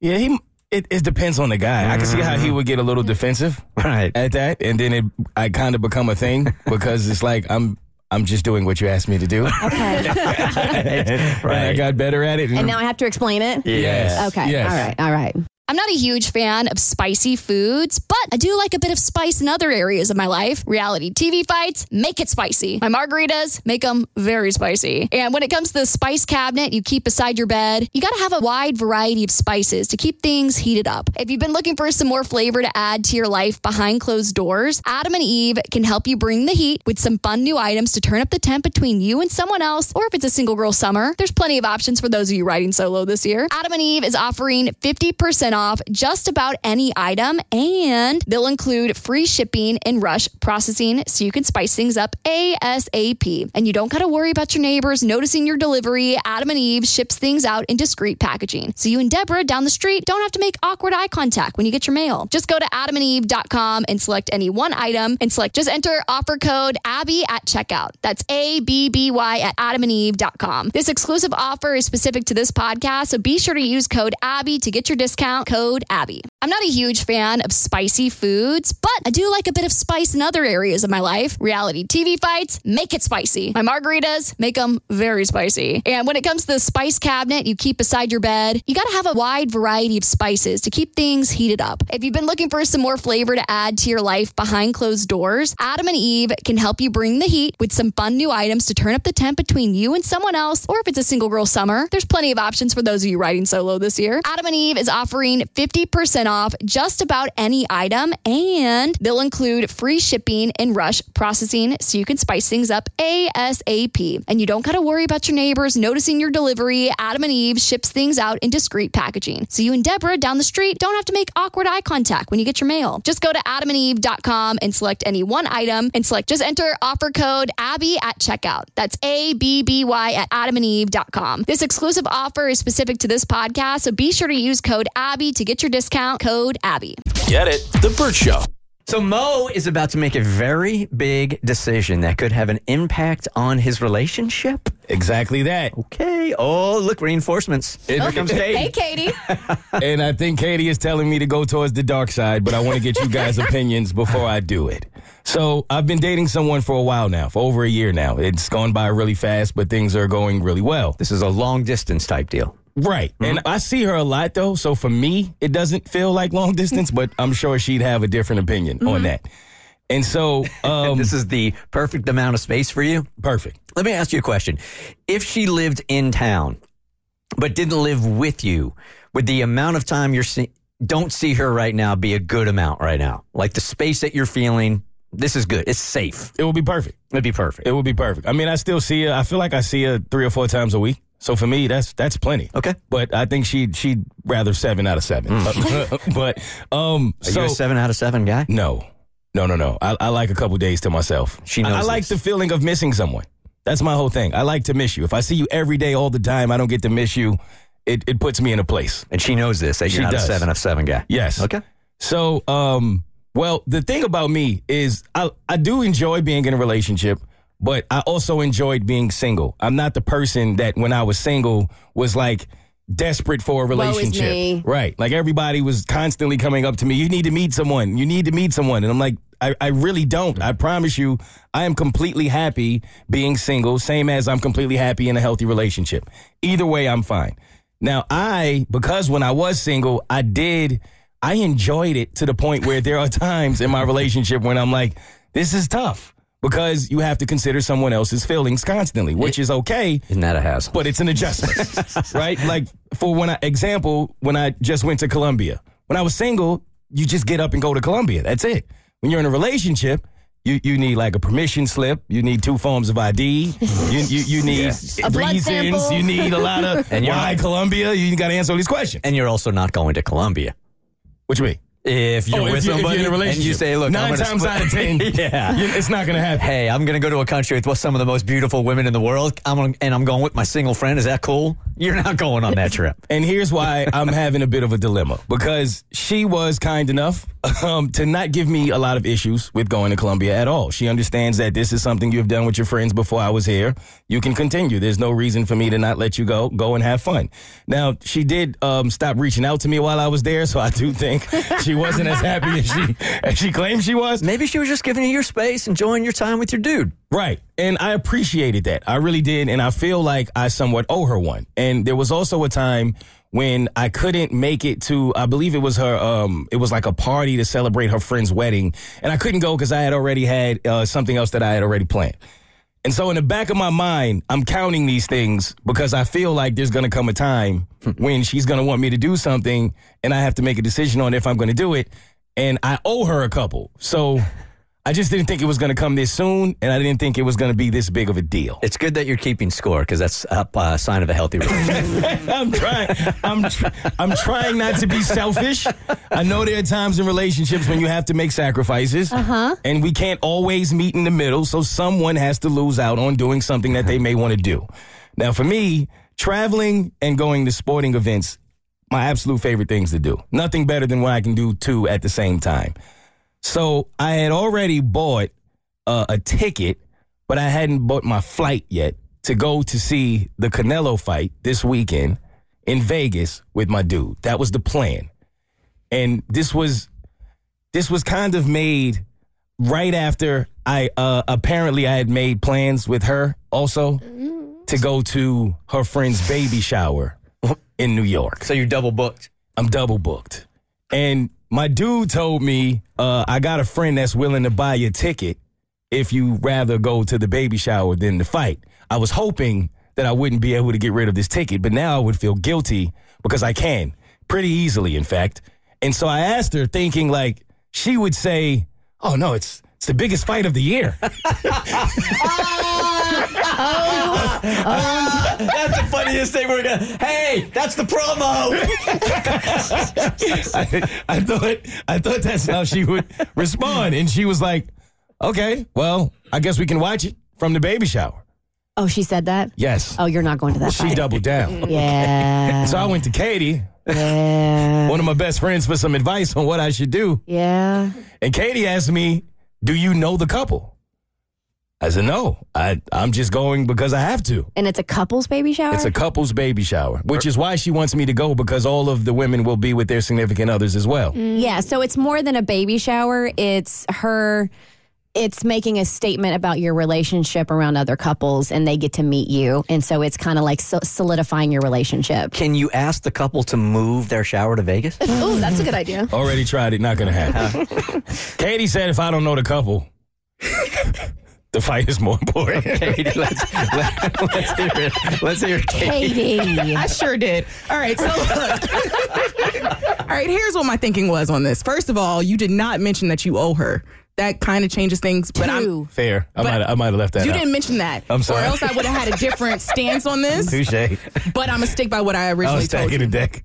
[SPEAKER 5] yeah, he. It, it depends on the guy. I can see how he mm-hmm. would get a little defensive
[SPEAKER 1] Right.
[SPEAKER 5] at that, and then it I kind of become a thing because it's like I'm I'm just doing what you asked me to do,
[SPEAKER 3] Okay.
[SPEAKER 5] and I got better at it.
[SPEAKER 3] and now I have to explain it?
[SPEAKER 5] yes,
[SPEAKER 3] Okay.
[SPEAKER 5] yes.
[SPEAKER 3] All right. All right.
[SPEAKER 10] I'm not a huge fan of spicy foods, but I do like a bit of spice in other areas of my life. Reality TV fights make it spicy. My margaritas make them very spicy. And when it comes to the spice cabinet you keep beside your bed, you got to have a wide variety of spices to keep things heated up. If you've been looking for some more flavor to add to your life behind closed doors, Adam and Eve can help you bring the heat with some fun new items to turn up the temp between you and someone else, or if it's a single girl summer, there's plenty of options for those of you riding solo this year. Adam and Eve is offering 50% off just about any item, and they'll include free shipping and rush processing so you can spice things up ASAP. And you don't got to worry about your neighbors noticing your delivery. Adam and Eve ships things out in discreet packaging. So you and Deborah down the street don't have to make awkward eye contact when you get your mail. Just go to adamandeve.com and select any one item and select just enter offer code Abby at checkout. That's A B B Y at adamandeve.com. This exclusive offer is specific to this podcast, so be sure to use code Abby to get your discount. Code Abby. I'm not a huge fan of spicy foods, but I do like a bit of spice in other areas of my life. Reality TV fights make it spicy. My margaritas make them very spicy. And when it comes to the spice cabinet you keep beside your bed, you got to have a wide variety of spices to keep things heated up. If you've been looking for some more flavor to add to your life behind closed doors, Adam and Eve can help you bring the heat with some fun new items to turn up the temp between you and someone else, or if it's a single girl summer, there's plenty of options for those of you riding solo this year. Adam and Eve is offering offering 50% off just about any item, and they'll include free shipping and rush processing so you can spice things up ASAP. And you don't got to worry about your neighbors noticing your delivery. Adam and Eve ships things out in discreet packaging. So you and Deborah down the street don't have to make awkward eye contact when you get your mail. Just go to adamandeve.com and select any one item and select just enter offer code Abby at checkout. That's A B B Y at adamandeve.com. This exclusive offer is specific to this podcast, so be sure to use code Abby to get your discount. Code Abby.
[SPEAKER 2] Get it? The Burt Show.
[SPEAKER 1] So Mo is about to make a very big decision that could have an impact on his relationship.
[SPEAKER 5] Exactly that.
[SPEAKER 1] Okay. Oh, look, reinforcements. Here comes Kate.
[SPEAKER 6] Hey, Katie.
[SPEAKER 5] And I think Katie is telling me to go towards the dark side, but I want to get you guys' opinions before I do it. So I've been dating someone for a while now, for over a year now. It's gone by really fast, but things are going really well.
[SPEAKER 1] This is a long distance type deal.
[SPEAKER 5] Right. And I see her a lot though, so for me, it doesn't feel like long distance, but I'm sure she'd have a different opinion on that. And so, um,
[SPEAKER 1] this is the perfect amount of space for you.
[SPEAKER 5] perfect.
[SPEAKER 1] Let me ask you a question. If she lived in town, but didn't live with you, would the amount of time you're see- don't see her right now be a good amount right now? Like the space that you're feeling, this is good. It's safe.
[SPEAKER 5] It would be perfect.
[SPEAKER 1] It'd be perfect.
[SPEAKER 5] It would be perfect. I mean, I still see her. I feel like I see her three or four times a week. So for me, that's that's plenty.
[SPEAKER 1] Okay.
[SPEAKER 5] But I think she she'd rather seven out of seven. but um,
[SPEAKER 1] Are
[SPEAKER 5] so
[SPEAKER 1] you a seven out of seven guy?
[SPEAKER 5] no, no, no, no. I, I like a couple days to myself.
[SPEAKER 1] She
[SPEAKER 5] I- I, like the feeling of missing someone. That's my whole thing. I like to miss you. If I see you every day, all the time, I don't get to miss you. It it puts me in a place.
[SPEAKER 1] And she knows this. That
[SPEAKER 5] She
[SPEAKER 1] not
[SPEAKER 5] does.
[SPEAKER 1] a seven of seven guy.
[SPEAKER 5] Yes.
[SPEAKER 1] Okay.
[SPEAKER 5] So, um, well, the thing about me is I, I do enjoy being in a relationship, but I also enjoyed being single. I'm not the person that when I was single was like desperate for a relationship.
[SPEAKER 3] me.
[SPEAKER 5] Right. Like everybody was constantly coming up to me, you need to meet someone. You need to meet someone. And I'm like, I, I really don't. I promise you, I am completely happy being single, same as I'm completely happy in a healthy relationship. Either way, I'm fine. Now, I, because when I was single, I did, I enjoyed it to the point where there are times in my relationship when I'm like, this is tough because you have to consider someone else's feelings constantly, which is okay
[SPEAKER 1] Isn't that a hassle?
[SPEAKER 5] but it's an adjustment, right? Like for when I example, when I just went to Colombia. When I was single, you just get up and go to Colombia. That's it. When you're in a relationship, you, you need like a permission slip. You need two forms of ID. You you, you need
[SPEAKER 6] A blood
[SPEAKER 5] reasons.
[SPEAKER 6] sample.
[SPEAKER 5] You need a lot of
[SPEAKER 1] And you're
[SPEAKER 5] why Colombia. You got to answer all these questions.
[SPEAKER 1] and you're also not going to Colombia.
[SPEAKER 5] What you mean?
[SPEAKER 1] If you're
[SPEAKER 5] Oh,
[SPEAKER 1] with
[SPEAKER 5] if, you,
[SPEAKER 1] somebody
[SPEAKER 5] you're in a relationship,
[SPEAKER 1] and you say, "Look,
[SPEAKER 5] nine
[SPEAKER 1] I'm
[SPEAKER 5] times
[SPEAKER 1] split-
[SPEAKER 5] out of ten,
[SPEAKER 1] yeah,
[SPEAKER 5] it's not going to happen.
[SPEAKER 1] hey, I'm going to go to a country with some of the most beautiful women in the world. I'm gonna, and I'm going with my single friend. Is that cool? You're not going on that trip.
[SPEAKER 5] And here's why I'm having a bit of a dilemma because she was kind enough um, to not give me a lot of issues with going to Colombia at all. She understands that this is something you've done with your friends before I was here. You can continue. There's no reason for me to not let you go. Go and have fun. Now, she did um, stop reaching out to me while I was there, so I do think she wasn't as happy as she as she claimed she was.
[SPEAKER 1] Maybe she was just giving you your space, enjoying your time with your dude.
[SPEAKER 5] Right. And I appreciated that. I really did. And I feel like I somewhat owe her one. And there was also a time when I couldn't make it to, I believe it was her, um, it was like a party to celebrate her friend's wedding. And I couldn't go because I had already had uh, something else that I had already planned. And so in the back of my mind, I'm counting these things because I feel like there's going to come a time hmm. when she's going to want me to do something and I have to make a decision on if I'm going to do it. And I owe her a couple. So I just didn't think it was going to come this soon. And I didn't think it was going to be this big of a deal.
[SPEAKER 1] It's good that you're keeping score because that's a uh, sign of a healthy relationship.
[SPEAKER 5] I'm trying. I'm tr- I'm trying not to be selfish. I know there are times in relationships when you have to make sacrifices, uh-huh. and we can't always meet in the middle. So someone has to lose out on doing something that they may want to do. Now, for me, traveling and going to sporting events, my absolute favorite things to do. Nothing better than what I can do two at the same time. So I had already bought uh, a ticket, but I hadn't bought my flight yet to go to see the Canelo fight this weekend in Vegas with my dude. That was the plan. And this was this was kind of made right after I uh, apparently I had made plans with her also to go to her friend's baby shower in New York.
[SPEAKER 1] so you're double booked.
[SPEAKER 5] I'm double booked. And my dude told me, uh, I got a friend that's willing to buy your ticket if you rather go to the baby shower than the fight. I was hoping that I wouldn't be able to get rid of this ticket, but now I would feel guilty because I can. pretty easily, in fact. And so I asked her, thinking like she would say, "Oh no, it's it's the biggest fight of the year."
[SPEAKER 1] That's the funniest thing we're gonna. Hey, that's the promo.
[SPEAKER 5] I, I thought I thought that's how she would respond, and she was like, "Okay, well, I guess we can watch it from the baby shower."
[SPEAKER 3] Oh, she said that?
[SPEAKER 5] Yes.
[SPEAKER 3] Oh, you're not going to that
[SPEAKER 5] She
[SPEAKER 3] fight.
[SPEAKER 5] doubled down.
[SPEAKER 3] Yeah.
[SPEAKER 5] So I went to Katie,
[SPEAKER 3] Yeah.
[SPEAKER 5] one of my best friends, for some advice on what I should do.
[SPEAKER 3] Yeah.
[SPEAKER 5] And Katie asked me, "Do you know the couple?" I said, "No, I I'm just going because I have to."
[SPEAKER 3] And it's a couple's baby shower?
[SPEAKER 5] It's a couple's baby shower, which is why she wants me to go because all of the women will be with their significant others as well. Mm.
[SPEAKER 3] Yeah, so it's more than a baby shower. It's her it's making a statement about your relationship around other couples and they get to meet you. And so it's kind of like so- solidifying your relationship.
[SPEAKER 1] Can you ask the couple to move their shower to Vegas?
[SPEAKER 6] Oh, that's a good idea.
[SPEAKER 5] Already tried it, not gonna happen. Katie said if I don't know the couple, the fight is more important.
[SPEAKER 1] Katie, let's, let, let's hear it. Let's hear it, Katie.
[SPEAKER 3] Katie.
[SPEAKER 11] I sure did. All right, so look. all right, here's what my thinking was on this. First of all, you did not mention that you owe her. That kind of changes things, but I'm
[SPEAKER 5] Fair. I might I might have left that
[SPEAKER 11] you
[SPEAKER 5] out.
[SPEAKER 11] didn't mention that.
[SPEAKER 5] I'm sorry.
[SPEAKER 11] Or else I would have had a different stance on this.
[SPEAKER 5] Touche.
[SPEAKER 11] But I'm gonna stick by what I originally
[SPEAKER 5] I
[SPEAKER 11] originally
[SPEAKER 5] was
[SPEAKER 11] told
[SPEAKER 5] taking
[SPEAKER 11] you.
[SPEAKER 5] the deck.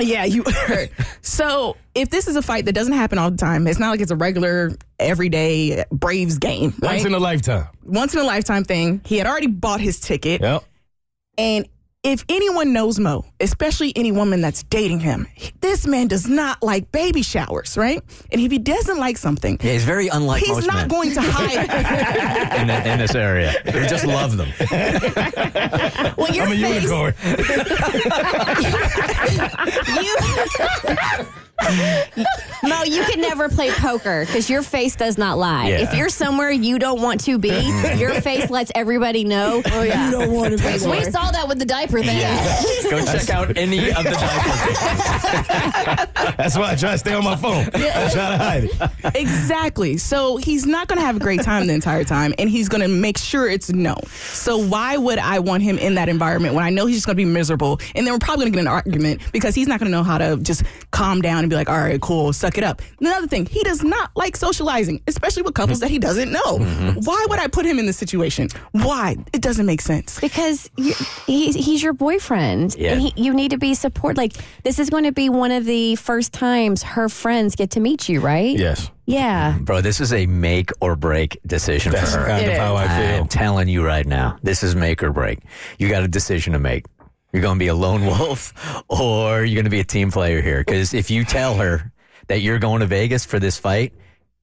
[SPEAKER 11] Yeah, you heard. So if this is a fight that doesn't happen all the time, it's not like it's a regular everyday Braves game, right?
[SPEAKER 5] Once in a lifetime.
[SPEAKER 11] Once in a lifetime thing. He had already bought his ticket.
[SPEAKER 5] Yep.
[SPEAKER 11] And if anyone knows Mo, especially any woman that's dating him, this man does not like baby showers, right? And if he doesn't like something,
[SPEAKER 1] Yeah, he's very unlike
[SPEAKER 11] he's
[SPEAKER 1] most
[SPEAKER 11] not
[SPEAKER 1] men
[SPEAKER 11] going to hide.
[SPEAKER 1] in, the, in this area. They just love them.
[SPEAKER 3] Well, your
[SPEAKER 5] I'm a
[SPEAKER 3] face,
[SPEAKER 5] unicorn.
[SPEAKER 3] No, you can never play poker because your face does not lie.
[SPEAKER 1] Yeah.
[SPEAKER 3] If you're somewhere you don't want to be, your face lets everybody know. Oh yeah, you don't want to be.
[SPEAKER 6] We saw that with the diaper thing.
[SPEAKER 1] Go check out any of the diapers.
[SPEAKER 5] That's why I try to stay on my phone. I try to hide it.
[SPEAKER 11] exactly. So he's not going to have a great time the entire time, and he's going to make sure it's no. So why would I want him in that environment when I know he's just going to be miserable, and then we're probably going to get an argument because he's not going to know how to just calm down and be like, all right, cool, suck it up. Another thing, he does not like socializing, especially with couples that he doesn't know. Mm-hmm. Why would I put him in this situation? Why? It doesn't make sense.
[SPEAKER 3] because you, he's he's your boyfriend,
[SPEAKER 1] Yeah.
[SPEAKER 3] and he, you need to be support. Like this is going to be one of the first times her friends get to meet you, right?
[SPEAKER 5] Yes.
[SPEAKER 3] Yeah.
[SPEAKER 1] Bro, this is a make or break decision
[SPEAKER 5] That's
[SPEAKER 1] for her.
[SPEAKER 5] kind of how I feel.
[SPEAKER 1] I'm telling you right now, this is make or break. You got a decision to make. You're going to be a lone wolf or you're going to be a team player here. Because if you tell her that you're going to Vegas for this fight,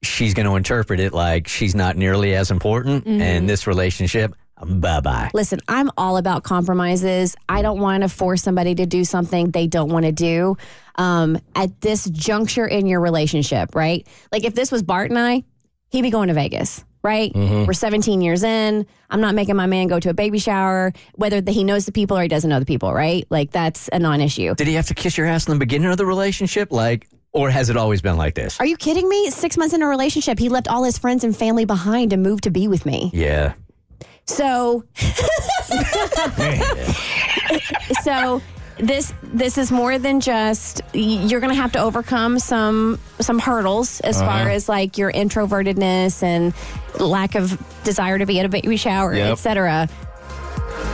[SPEAKER 1] she's going to interpret it like she's not nearly as important. And this relationship, bye bye.
[SPEAKER 3] Listen, I'm all about compromises. I don't want to force somebody to do something they don't want to do. Um, at this juncture in your relationship, right? Like if this was Bart and I, he'd be going to Vegas, right? Mm-hmm. We're 17 years in. I'm not making my man go to a baby shower, whether the, he knows the people or he doesn't know the people, right? Like that's a non-issue.
[SPEAKER 1] Did he have to kiss your ass in the beginning of the relationship? Like, or has it always been like this?
[SPEAKER 3] Are you kidding me? Six months in a relationship, he left all his friends and family behind to move to be with me.
[SPEAKER 1] Yeah.
[SPEAKER 3] So, so this this is more than just you're going to have to overcome some some hurdles as
[SPEAKER 5] Uh-huh.
[SPEAKER 3] far as like your introvertedness and lack of desire to be at a baby shower,
[SPEAKER 5] Yep.
[SPEAKER 3] etc.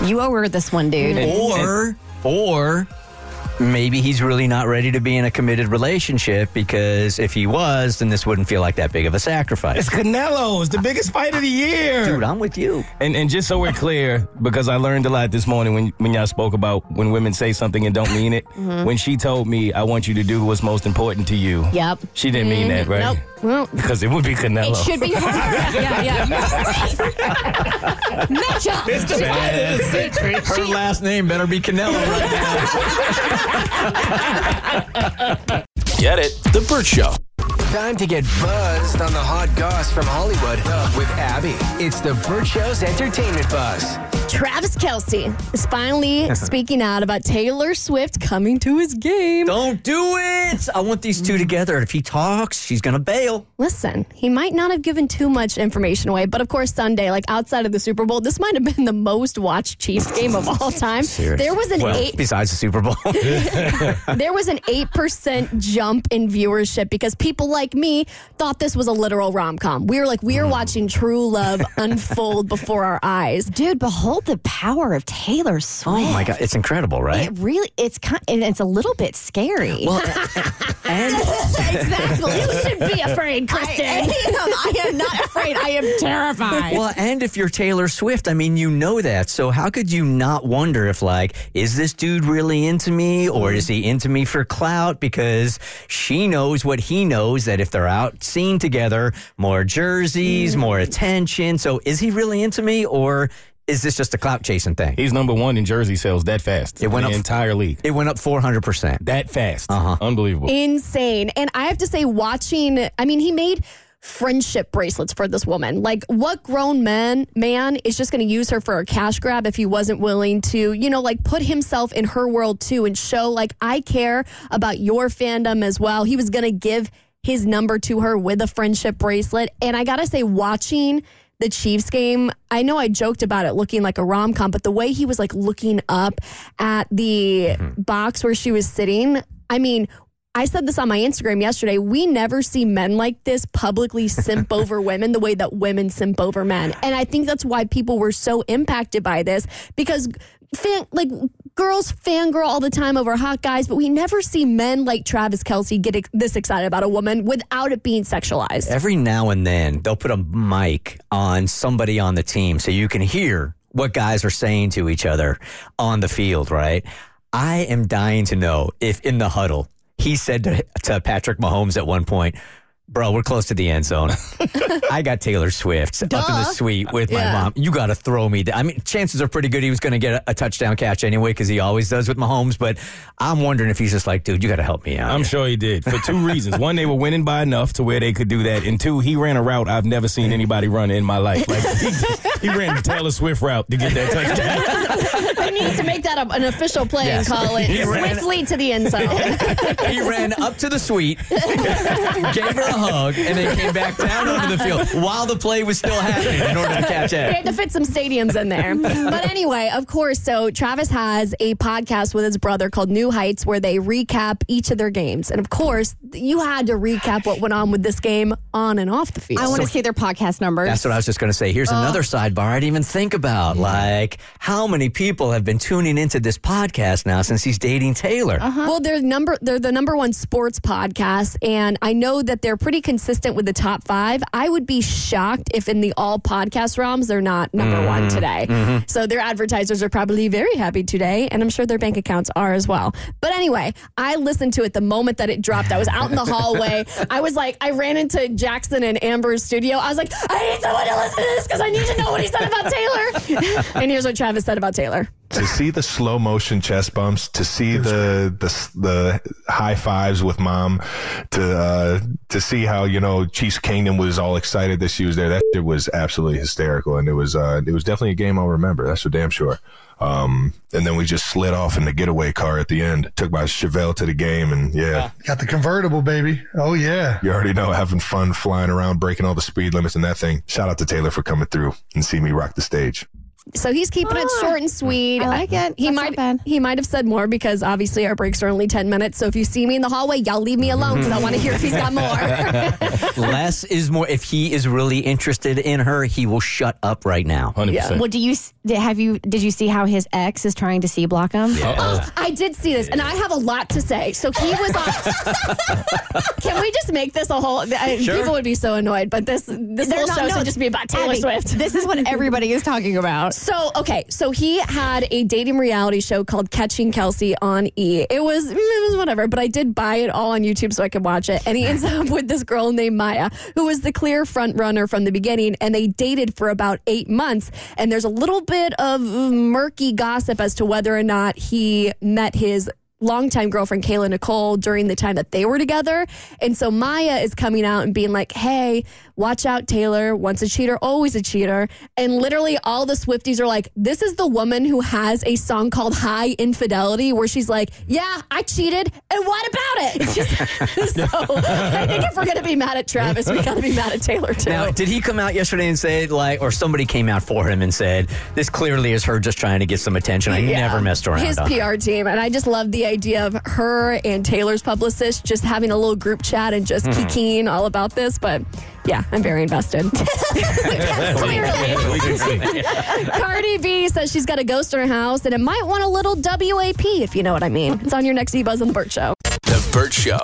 [SPEAKER 3] You owe her this one, dude.
[SPEAKER 1] or or maybe he's really not ready to be in a committed relationship because if he was, then this wouldn't feel like that big of a sacrifice.
[SPEAKER 5] It's Canelo's, the biggest fight of the year.
[SPEAKER 1] Dude, I'm with you.
[SPEAKER 5] And and just so we're clear, because I learned a lot this morning when when y'all spoke about when women say something and don't mean it. Mm-hmm. When she told me, "I want you to do what's most important to you,"
[SPEAKER 3] Yep.
[SPEAKER 5] she didn't mean that, right?
[SPEAKER 3] Nope. Well,
[SPEAKER 5] Because it would be Canelo.
[SPEAKER 3] it should be her.
[SPEAKER 6] Yeah, yeah.
[SPEAKER 3] Matchup.
[SPEAKER 1] Her last name better be Canelo right now.
[SPEAKER 2] Get it? The Burt Show. Time to get buzzed on the hot goss from Hollywood with Abby. It's the Burt Show's entertainment buzz.
[SPEAKER 6] Travis Kelce is finally speaking out about Taylor Swift coming to his game.
[SPEAKER 1] Don't do it. I want these two together. If he talks, she's going to bail.
[SPEAKER 6] Listen, he might not have given too much information away, but of course, Sunday, like outside of the Super Bowl, this might have been the most watched Chiefs game of all time. There was an
[SPEAKER 1] well,
[SPEAKER 6] eight.
[SPEAKER 1] besides the Super Bowl.
[SPEAKER 6] there was an 8% jump in viewership because people like me thought this was a literal rom com. We were like, we are mm. watching true love unfold before our eyes.
[SPEAKER 3] Dude, behold the power of Taylor Swift.
[SPEAKER 1] oh my God. It's incredible, right?
[SPEAKER 3] It really, it's kind, and it's a little bit scary.
[SPEAKER 1] Well, and
[SPEAKER 3] exactly.
[SPEAKER 8] You should be afraid, Kristen.
[SPEAKER 3] I, I am not afraid. I am terrified.
[SPEAKER 1] Well, and if you're Taylor Swift, I mean, you know that. So how could you not wonder if, like, is this dude really into me or is he into me for clout? Because she knows what he knows that if they're out seen together, more jerseys, mm. more attention. So is he really into me or is this just a clout chasing thing?
[SPEAKER 5] He's number one in jersey sales that fast.
[SPEAKER 1] It went
[SPEAKER 5] the
[SPEAKER 1] up-
[SPEAKER 5] entire league.
[SPEAKER 1] It went up 400%.
[SPEAKER 5] That fast.
[SPEAKER 1] Uh-huh.
[SPEAKER 5] Unbelievable.
[SPEAKER 6] insane. And I have to say, watching, I mean, he made friendship bracelets for this woman. Like, what grown man man is just going to use her for a cash grab if he wasn't willing to, you know, like put himself in her world too and show like I care about your fandom as well. He was going to give his number to her with a friendship bracelet, and I gotta say, watching. The Chiefs game, I know I joked about it looking like a rom com, but the way he was like looking up at the mm-hmm. box where she was sitting, I mean, I said this on my Instagram yesterday. We never see men like this publicly simp over women the way that women simp over men. And I think that's why people were so impacted by this because fan, like girls fangirl all the time over hot guys, but we never see men like Travis Kelce get ex- this excited about a woman without it being sexualized.
[SPEAKER 1] Every now and then, they'll put a mic on somebody on the team so you can hear what guys are saying to each other on the field, right? I am dying to know if in the huddle, he said to, to Patrick Mahomes at one point, Bro, we're close to the end zone. I got Taylor Swift up in the suite with my
[SPEAKER 6] Yeah.
[SPEAKER 1] mom. You got to throw me. th- I mean, chances are pretty good he was going to get a, a touchdown catch anyway because he always does with Mahomes. But I'm wondering if he's just like, dude, you got to help me out.
[SPEAKER 5] I'm sure he did for two reasons. One, they were winning by enough to where they could do that, and two, he ran a route I've never seen anybody run in my life. Like he, he ran the Taylor Swift route to get that touchdown.
[SPEAKER 6] we need to make that a, an official play
[SPEAKER 1] Yes.
[SPEAKER 6] and call it
[SPEAKER 1] He ran-
[SPEAKER 6] swiftly to the end zone.
[SPEAKER 1] he ran up to the suite, gave her a hug, and then came back down onto the field while the play was still happening in order to catch
[SPEAKER 6] They
[SPEAKER 1] it.
[SPEAKER 6] had to fit some stadiums in there. But anyway, of course, so Travis has a podcast with his brother called New Heights where they recap each of their games. And of course, you had to recap what went on with this game on and off the field.
[SPEAKER 3] I want to see their podcast numbers.
[SPEAKER 1] That's what I was just going to say. Here's oh. another sidebar I didn't even think about. Like, how many people have been tuning into this podcast now since he's dating Taylor? Uh-huh.
[SPEAKER 6] Well, they're number they're the number one sports podcast, and I know that they're pretty consistent with the top five. I would be shocked if in the all podcast realms they're not number mm-hmm. one today. Mm-hmm. So their advertisers are probably very happy today, and I'm sure their bank accounts are as well. But anyway, I listened to it the moment that it dropped. I was out in the hallway. I was like, I ran into Jackson and Amber's studio. I was like, I need someone to listen to this because I need to know what he said about Taylor. and here's what Travis said about Taylor.
[SPEAKER 12] To see the slow motion chest bumps, to see the the the high fives with mom, to uh, to see how you know Chiefs Kingdom was all excited that she was there. That shit was absolutely hysterical, and it was uh, it was definitely a game I'll remember. That's for damn sure. Um, and then we just slid off in the getaway car at the end. Took my Chevelle to the game, and yeah,
[SPEAKER 13] Got the convertible, baby. Oh yeah.
[SPEAKER 12] you already know having fun flying around, breaking all the speed limits and that thing. Shout out to Taylor for coming through and see me rock the stage.
[SPEAKER 6] So he's keeping it short and ah. sweet.
[SPEAKER 3] I like it.
[SPEAKER 6] He
[SPEAKER 3] That's
[SPEAKER 6] might
[SPEAKER 3] bad.
[SPEAKER 6] he might have said more because obviously our breaks are only ten minutes. So if you see me in the hallway, y'all leave me alone because I want to hear if he's got more.
[SPEAKER 1] Less is more. If he is really interested in her, he will shut up right now.
[SPEAKER 5] 100%.
[SPEAKER 3] Well, do you s- did, have you did you see how his ex is trying to see block him?
[SPEAKER 6] Oh, I did see this, and I have a lot to say. So he was on. Can we just make this a whole? Uh, I, People would be so annoyed, but this this
[SPEAKER 3] They're
[SPEAKER 6] whole
[SPEAKER 3] not-
[SPEAKER 6] show
[SPEAKER 3] no,
[SPEAKER 6] should just be about Taylor
[SPEAKER 3] Abby,
[SPEAKER 6] Swift.
[SPEAKER 3] This is what everybody is talking about.
[SPEAKER 6] So okay, so he had a dating reality show called Catching Kelce on E. It was it was whatever, but I did buy it all on YouTube so I could watch it. And he ends up with this girl named Maya, who was the clear front runner from the beginning, and they dated for about eight months. And there's a little bit of murky gossip as to whether or not he met his longtime girlfriend Kayla Nicole during the time that they were together. And so Maya is coming out and being like, hey, watch out, Taylor. Once a cheater, always a cheater. And literally all the Swifties are like, this is the woman who has a song called High Infidelity where she's like, yeah, I cheated. And what about it? It's just, so I think if we're going to be mad at Travis, we got to be mad at Taylor too.
[SPEAKER 1] Now, did he come out yesterday and say like, or somebody came out for him and said, "This clearly is her just trying to get some attention. I
[SPEAKER 6] Yeah.
[SPEAKER 1] never messed around."
[SPEAKER 6] His
[SPEAKER 1] on her."
[SPEAKER 6] PR team. And I just love the idea of her and Taylor's publicist just having a little group chat and just
[SPEAKER 1] mm-hmm.
[SPEAKER 6] kikiing all about this. But yeah, I'm very invested.
[SPEAKER 5] See.
[SPEAKER 6] Cardi B says she's got a ghost in her house and it might want a little WAP, if you know what I mean. It's on your next E-Buzz on the Burt Show.
[SPEAKER 2] The Burt Show.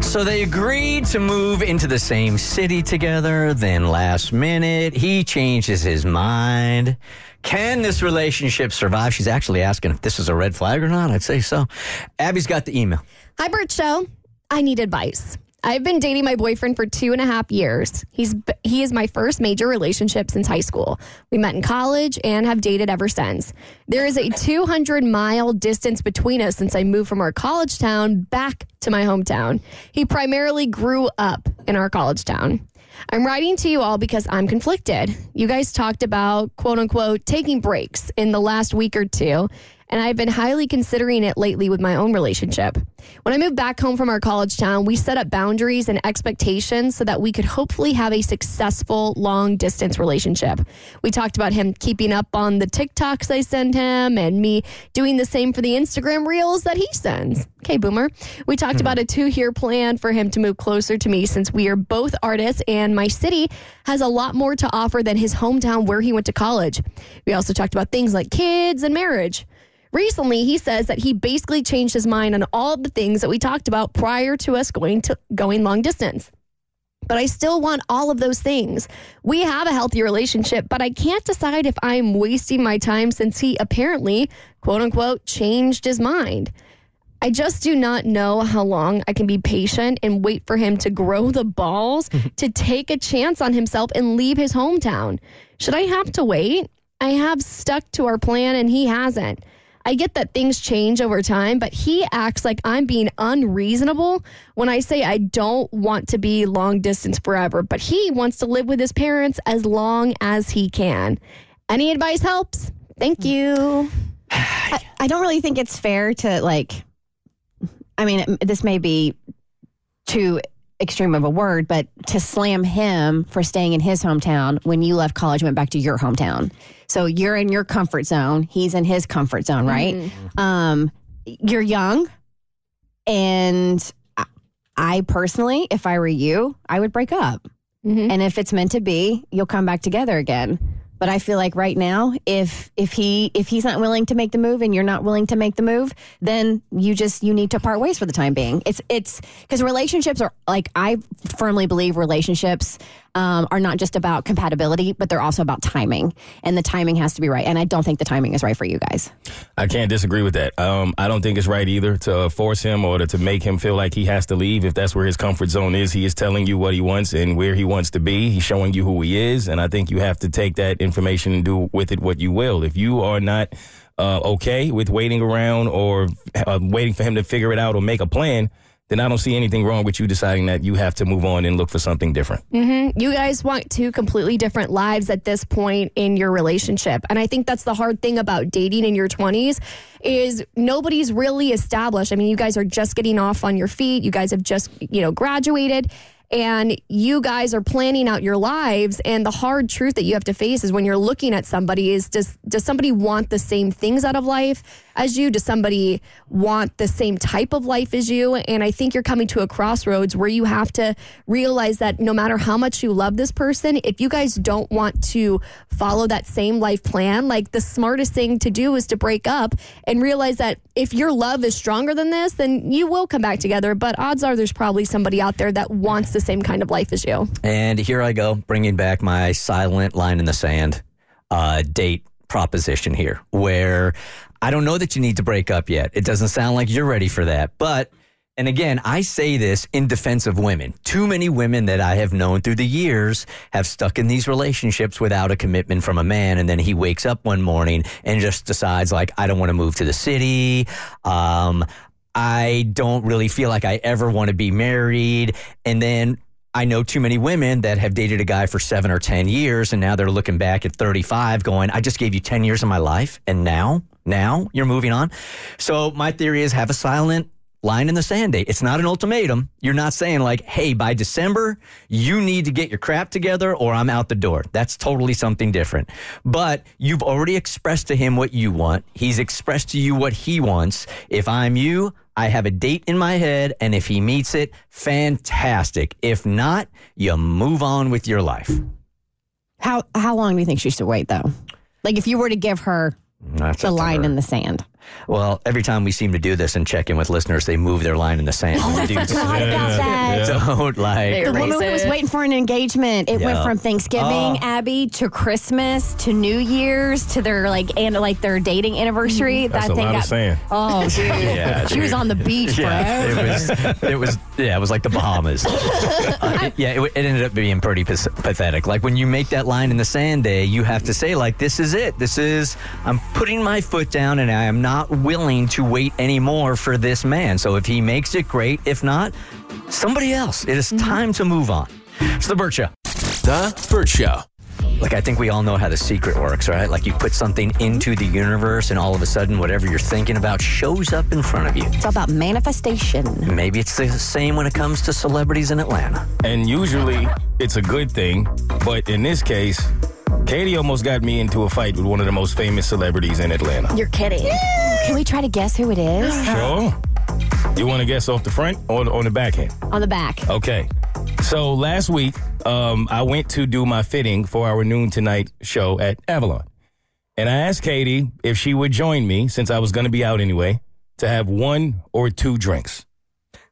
[SPEAKER 1] So they agreed to move into the same city together. Then last minute, he changes his mind. Can this relationship survive? She's actually asking if this is a red flag or not. I'd say so. Abby's got the email.
[SPEAKER 6] Hi, Burt Show. I need advice. I've been dating my boyfriend for two and a half years. He's he is my first major relationship since high school. We met in college and have dated ever since. There is a 200 mile distance between us since I moved from our college town back to my hometown. He primarily grew up in our college town. I'm writing to you all because I'm conflicted. You guys talked about quote unquote taking breaks in the last week or two, and I've been highly considering it lately with my own relationship. When I moved back home from our college town, we set up boundaries and expectations so that we could hopefully have a successful long distance relationship. We talked about him keeping up on the TikToks I send him and me doing the same for the Instagram reels that he sends. Okay, boomer. We talked hmm. about a two year plan for him to move closer to me since we are both artists and my city has a lot more to offer than his hometown where he went to college. We also talked about things like kids and marriage. Recently, he says that he basically changed his mind on all the things that we talked about prior to us going to going long distance. But I still want all of those things. We have a healthy relationship, but I can't decide if I'm wasting my time since he apparently, quote unquote, changed his mind. I just do not know how long I can be patient and wait for him to grow the balls to take a chance on himself and leave his hometown. Should I have to wait? I have stuck to our plan and he hasn't. I get that things change over time, but he acts like I'm being unreasonable when I say I don't want to be long distance forever, but he wants to live with his parents as long as he can. Any advice helps? Thank you.
[SPEAKER 3] I, I don't really think it's fair to like. I mean, this may be too extreme of a word, but to slam him for staying in his hometown when you left college, and went back to your hometown. So you're in your comfort zone. He's in his comfort zone, right? Um, you're young, and I, I personally, if I were you, I would break up. And if it's meant to be, you'll come back together again. But I feel like right now, if if he if he's not willing to make the move and you're not willing to make the move, then you just you need to part ways for the time being. It's it's because relationships are like I firmly believe relationships um, are not just about compatibility, but they're also about timing, and the timing has to be right. And I don't think the timing is right for you guys.
[SPEAKER 5] I can't disagree with that. Um, I don't think it's right either to force him or to, to make him feel like he has to leave. If that's where his comfort zone is, he is telling you what he wants and where he wants to be. He's showing you who he is. And I think you have to take that information and do with it what you will. If you are not uh, okay with waiting around or uh, waiting for him to figure it out or make a plan, then I don't see anything wrong with you deciding that you have to move on and look for something different.
[SPEAKER 6] hmm You guys want two completely different lives at this point in your relationship. And I think that's the hard thing about dating in your 20s is nobody's really established. I mean, you guys are just getting off on your feet. You guys have just, you know, graduated and you guys are planning out your lives and the hard truth that you have to face is when you're looking at somebody is does does somebody want the same things out of life as you? Does somebody want the same type of life as you? And i think you're coming to a crossroads where you have to realize that no matter how much you love this person if you guys don't want to follow that same life plan like the smartest thing to do is to break up and realize that if your love is stronger than this then you will come back together. But odds are there's probably somebody out there that wants the same kind of life as you.
[SPEAKER 1] And here I go, bringing back my silent line in the sand uh, date proposition here, where I don't know that you need to break up yet. It doesn't sound like you're ready for that. But and again, I say this in defense of women. Too many women that I have known through the years have stuck in these relationships without a commitment from a man. And then he wakes up one morning and just decides, like, I don't want to move to the city. Um, I don't really feel like I ever want to be married. And then I know too many women that have dated a guy for seven or 10 years, and now they're looking back at 35 going, I just gave you 10 years of my life, and now, now you're moving on. So my theory is have a silent line in the sand date. It's not an ultimatum. You're not saying, like, hey, by December, you need to get your crap together or I'm out the door. That's totally something different. But you've already expressed to him what you want. He's expressed to you what he wants. If I'm you, I have a date in my head, and if he meets it, fantastic. If not, you move on with your life.
[SPEAKER 3] How how long do you think she should wait though? Like if you were to give her
[SPEAKER 1] That's
[SPEAKER 3] the line in the sand.
[SPEAKER 1] Well, every time we seem to do this and check in with listeners, they move their line in the sand.
[SPEAKER 3] Oh, I forgot about that.
[SPEAKER 1] Don't like.
[SPEAKER 3] The woman who was waiting for an engagement. It went from Thanksgiving,
[SPEAKER 1] Oh.
[SPEAKER 3] Abby, to Christmas, to New Year's, to their like and like their dating anniversary.
[SPEAKER 5] That's
[SPEAKER 3] that
[SPEAKER 5] a
[SPEAKER 3] thing
[SPEAKER 5] lot of
[SPEAKER 3] got,
[SPEAKER 5] sand.
[SPEAKER 3] Oh, dude,
[SPEAKER 1] Yeah,
[SPEAKER 3] she was on the beach
[SPEAKER 1] Yeah,
[SPEAKER 3] forever.
[SPEAKER 1] it was. It was. Yeah, it was like the Bahamas. Uh, it- yeah, it, it ended up being pretty pathetic. Like when you make that line in the sand day, you have to say like, "This is it. This is. I'm putting my foot down, and I am not willing to wait anymore for this man. So if he makes it, great. If not, somebody else. It is mm-hmm. time to move on." It's the Burt Show.
[SPEAKER 2] The Burt Show.
[SPEAKER 1] Like I think we all know how the secret works, right? Like you put something into the universe, and all of a sudden, whatever you're thinking about shows up in front of you.
[SPEAKER 3] It's all about manifestation.
[SPEAKER 1] Maybe it's the same when it comes to celebrities in Atlanta.
[SPEAKER 5] And usually it's a good thing, but in this case, Katie almost got me into a fight with one of the most famous celebrities in Atlanta.
[SPEAKER 3] You're kidding. Can we try to guess who it is?
[SPEAKER 5] Sure. You want to guess off the front or on the back end?
[SPEAKER 3] On the back.
[SPEAKER 5] Okay. So last week, um, I went to do my fitting for our noon tonight show at Avalon. And I asked Katie if she would join me, since I was going to be out anyway, to have one or two drinks.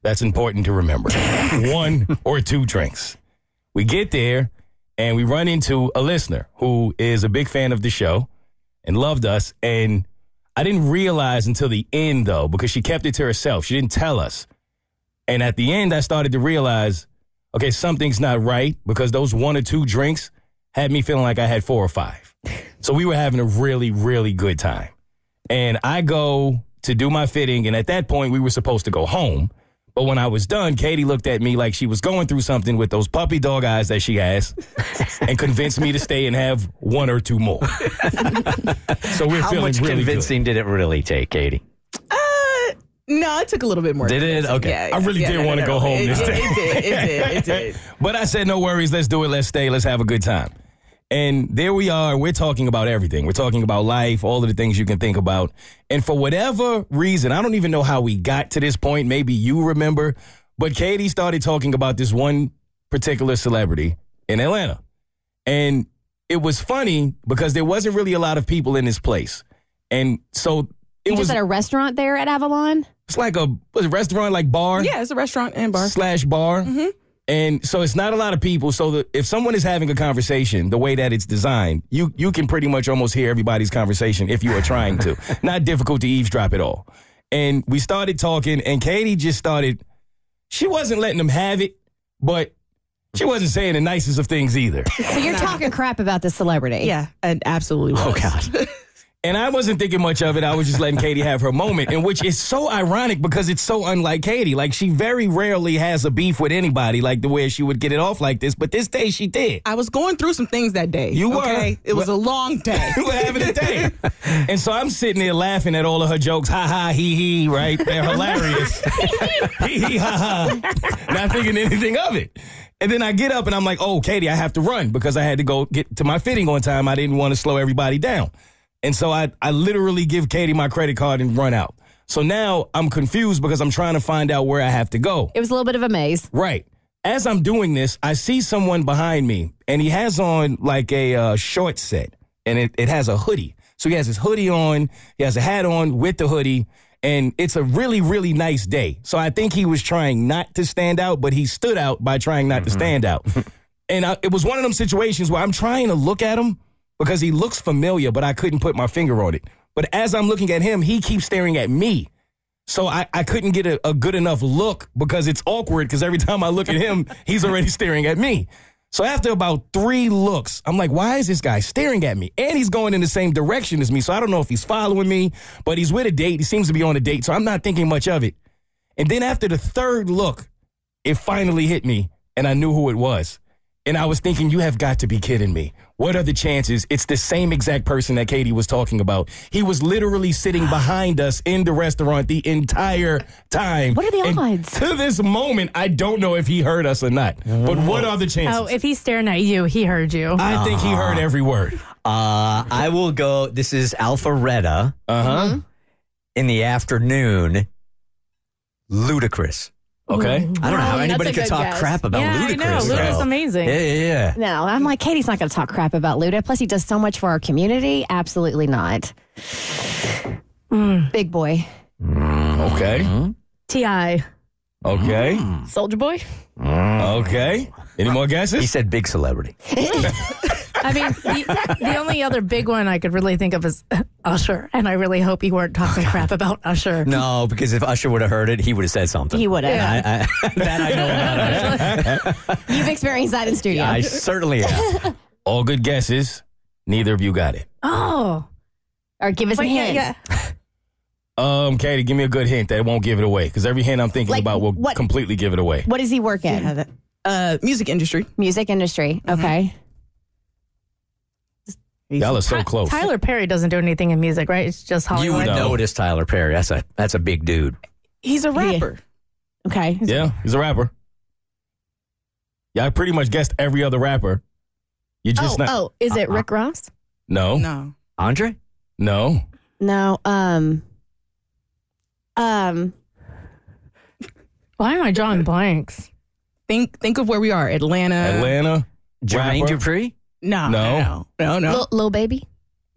[SPEAKER 5] That's important to remember. one or two drinks. We get there and we run into a listener who is a big fan of the show and loved us. And I didn't realize until the end, though, because she kept it to herself. She didn't tell us. And at the end, I started to realize, okay, something's not right because those one or two drinks had me feeling like I had four or five. So we were having a really, really good time. And I go to do my fitting, and at that point, we were supposed to go home. But when I was done, Katie looked at me like she was going through something with those puppy dog eyes that she has and convinced me to stay and have one or two more. so we're
[SPEAKER 1] How
[SPEAKER 5] feeling
[SPEAKER 1] much
[SPEAKER 5] really good.
[SPEAKER 1] convincing did it really take, Katie?
[SPEAKER 4] Uh, no, it took a little bit more.
[SPEAKER 1] Did it? Okay.
[SPEAKER 4] Yeah,
[SPEAKER 5] I really
[SPEAKER 4] yeah,
[SPEAKER 5] did
[SPEAKER 4] no,
[SPEAKER 5] want to
[SPEAKER 4] no,
[SPEAKER 5] go
[SPEAKER 4] no.
[SPEAKER 5] home
[SPEAKER 4] It,
[SPEAKER 5] this
[SPEAKER 4] it,
[SPEAKER 5] day.
[SPEAKER 4] it did. It did. It did.
[SPEAKER 5] but I said, no worries, let's do it, let's stay, let's have a good time. And there we are, we're talking about everything. We're talking about life, all of the things you can think about. And for whatever reason, I don't even know how we got to this point. Maybe you remember, but Katie started talking about this one particular celebrity in Atlanta. And it was funny because there wasn't really a lot of people in this place. And so it
[SPEAKER 3] You
[SPEAKER 5] was
[SPEAKER 3] just at a restaurant there at Avalon?
[SPEAKER 5] it's like a was it restaurant like bar?
[SPEAKER 4] Yeah, it's a restaurant and bar.
[SPEAKER 5] slash bar. Mm-hmm. And so it's not a lot of people. So that if someone is having a conversation, the way that it's designed, you you can pretty much almost hear everybody's conversation if you are trying to. not difficult to eavesdrop at all. And we started talking, and Katie just started. She wasn't letting them have it, but she wasn't saying the nicest of things either.
[SPEAKER 3] So you're talking crap about the celebrity.
[SPEAKER 4] Yeah, and absolutely. Oh, was.
[SPEAKER 1] Oh God!
[SPEAKER 5] And I wasn't thinking much of it. I was just letting Katie have her moment, and which is so ironic because it's so unlike Katie. Like she very rarely has a beef with anybody, like the way she would get it off like this. But this day she did.
[SPEAKER 4] I was going through some things that day.
[SPEAKER 5] You were.
[SPEAKER 4] Okay? It was a long day.
[SPEAKER 5] we were having a day. And so I'm sitting there laughing at all of her jokes. Ha ha, he he, right? They're hilarious. he he, ha ha. Not thinking anything of it. And then I get up and I'm like, oh, Katie, I have to run because I had to go get to my fitting on time. I didn't want to slow everybody down. And so I, I literally give Katie my credit card and run out. So now I'm confused because I'm trying to find out where I have to go.
[SPEAKER 3] It was a little bit of a maze.
[SPEAKER 5] Right. As I'm doing this, I see someone behind me, and he has on like a uh, short set, and it, it has a hoodie. So he has his hoodie on, he has a hat on with the hoodie, and it's a really, really nice day. So I think he was trying not to stand out, but he stood out by trying not to stand out. and I, it was one of them situations where I'm trying to look at him because he looks familiar, but I couldn't put my finger on it. But as I'm looking at him, he keeps staring at me. So I, I couldn't get a, a good enough look because it's awkward because every time I look at him, he's already staring at me. So after about three looks, I'm like, why is this guy staring at me? And he's going in the same direction as me. So I don't know if he's following me, but he's with a date. He seems to be on a date. So I'm not thinking much of it. And then after the third look, it finally hit me and I knew who it was. And I was thinking, you have got to be kidding me. What are the chances? It's the same exact person that Katie was talking about. He was literally sitting behind us in the restaurant the entire time.
[SPEAKER 3] What are the
[SPEAKER 5] And
[SPEAKER 3] odds?
[SPEAKER 5] To this moment, I don't know if he heard us or not. But what are the chances?
[SPEAKER 8] Oh, if he's staring at you, he heard you.
[SPEAKER 5] I think he heard every word.
[SPEAKER 1] Uh, I will go. This is Alpharetta.
[SPEAKER 5] Uh huh.
[SPEAKER 1] In the afternoon, Ludacris.
[SPEAKER 5] Okay. Mm-hmm.
[SPEAKER 1] I don't know how anybody could talk
[SPEAKER 6] guess.
[SPEAKER 1] crap about
[SPEAKER 8] Yeah, I know. Luda's
[SPEAKER 1] though.
[SPEAKER 8] amazing.
[SPEAKER 1] Yeah, yeah, yeah.
[SPEAKER 3] No, I'm like, Katie's not going to talk crap about Luda. Plus, he does so much for our community. Absolutely not. Mm. Big boy.
[SPEAKER 5] Mm, okay. Mm-hmm.
[SPEAKER 8] T.I.
[SPEAKER 5] Okay.
[SPEAKER 6] Mm-hmm. Soulja Boy. Mm.
[SPEAKER 5] Okay. Any more guesses?
[SPEAKER 1] He said big celebrity.
[SPEAKER 8] I mean, the, the only other big one I could really think of is Usher, and I really hope you weren't talking crap about Usher.
[SPEAKER 1] No, because if Usher would have heard it, he would have said something.
[SPEAKER 3] He would have.
[SPEAKER 1] I, I, that I know about Usher.
[SPEAKER 3] You've experienced that in studio.
[SPEAKER 1] Yeah, I certainly have.
[SPEAKER 5] All good guesses. Neither of you got it.
[SPEAKER 8] Oh,
[SPEAKER 3] or give us a
[SPEAKER 8] Wait, yeah,
[SPEAKER 3] hint.
[SPEAKER 8] yeah.
[SPEAKER 5] Um, Katie, give me a good hint that won't give it away because every hint I'm thinking
[SPEAKER 3] Like,
[SPEAKER 5] about will
[SPEAKER 3] what-
[SPEAKER 5] completely give it away.
[SPEAKER 3] What does he work in?
[SPEAKER 4] Uh, music industry.
[SPEAKER 3] Music industry. Okay.
[SPEAKER 5] Y'all are so
[SPEAKER 8] Ty-
[SPEAKER 5] close.
[SPEAKER 8] Tyler Perry doesn't do anything in music, right? It's just Hollywood.
[SPEAKER 1] You
[SPEAKER 8] Hollywood.
[SPEAKER 1] would
[SPEAKER 5] No.
[SPEAKER 1] notice Tyler Perry. That's a that's a big dude.
[SPEAKER 4] He's a rapper.
[SPEAKER 3] Okay.
[SPEAKER 5] Yeah, he's a rapper. Yeah, I pretty much guessed every other rapper. You
[SPEAKER 6] Oh,
[SPEAKER 5] just not.
[SPEAKER 6] oh, is it Rick Ross?
[SPEAKER 5] No,
[SPEAKER 4] No.
[SPEAKER 1] Andre?
[SPEAKER 5] no.
[SPEAKER 3] No. Um. Um.
[SPEAKER 8] Why am I drawing blanks?
[SPEAKER 4] Think think of where we are. Atlanta.
[SPEAKER 5] Atlanta.
[SPEAKER 1] Jermaine
[SPEAKER 5] Rapper?
[SPEAKER 1] Dupri?
[SPEAKER 4] No.
[SPEAKER 5] No.
[SPEAKER 4] No. No. No.
[SPEAKER 6] Lil, Lil Baby.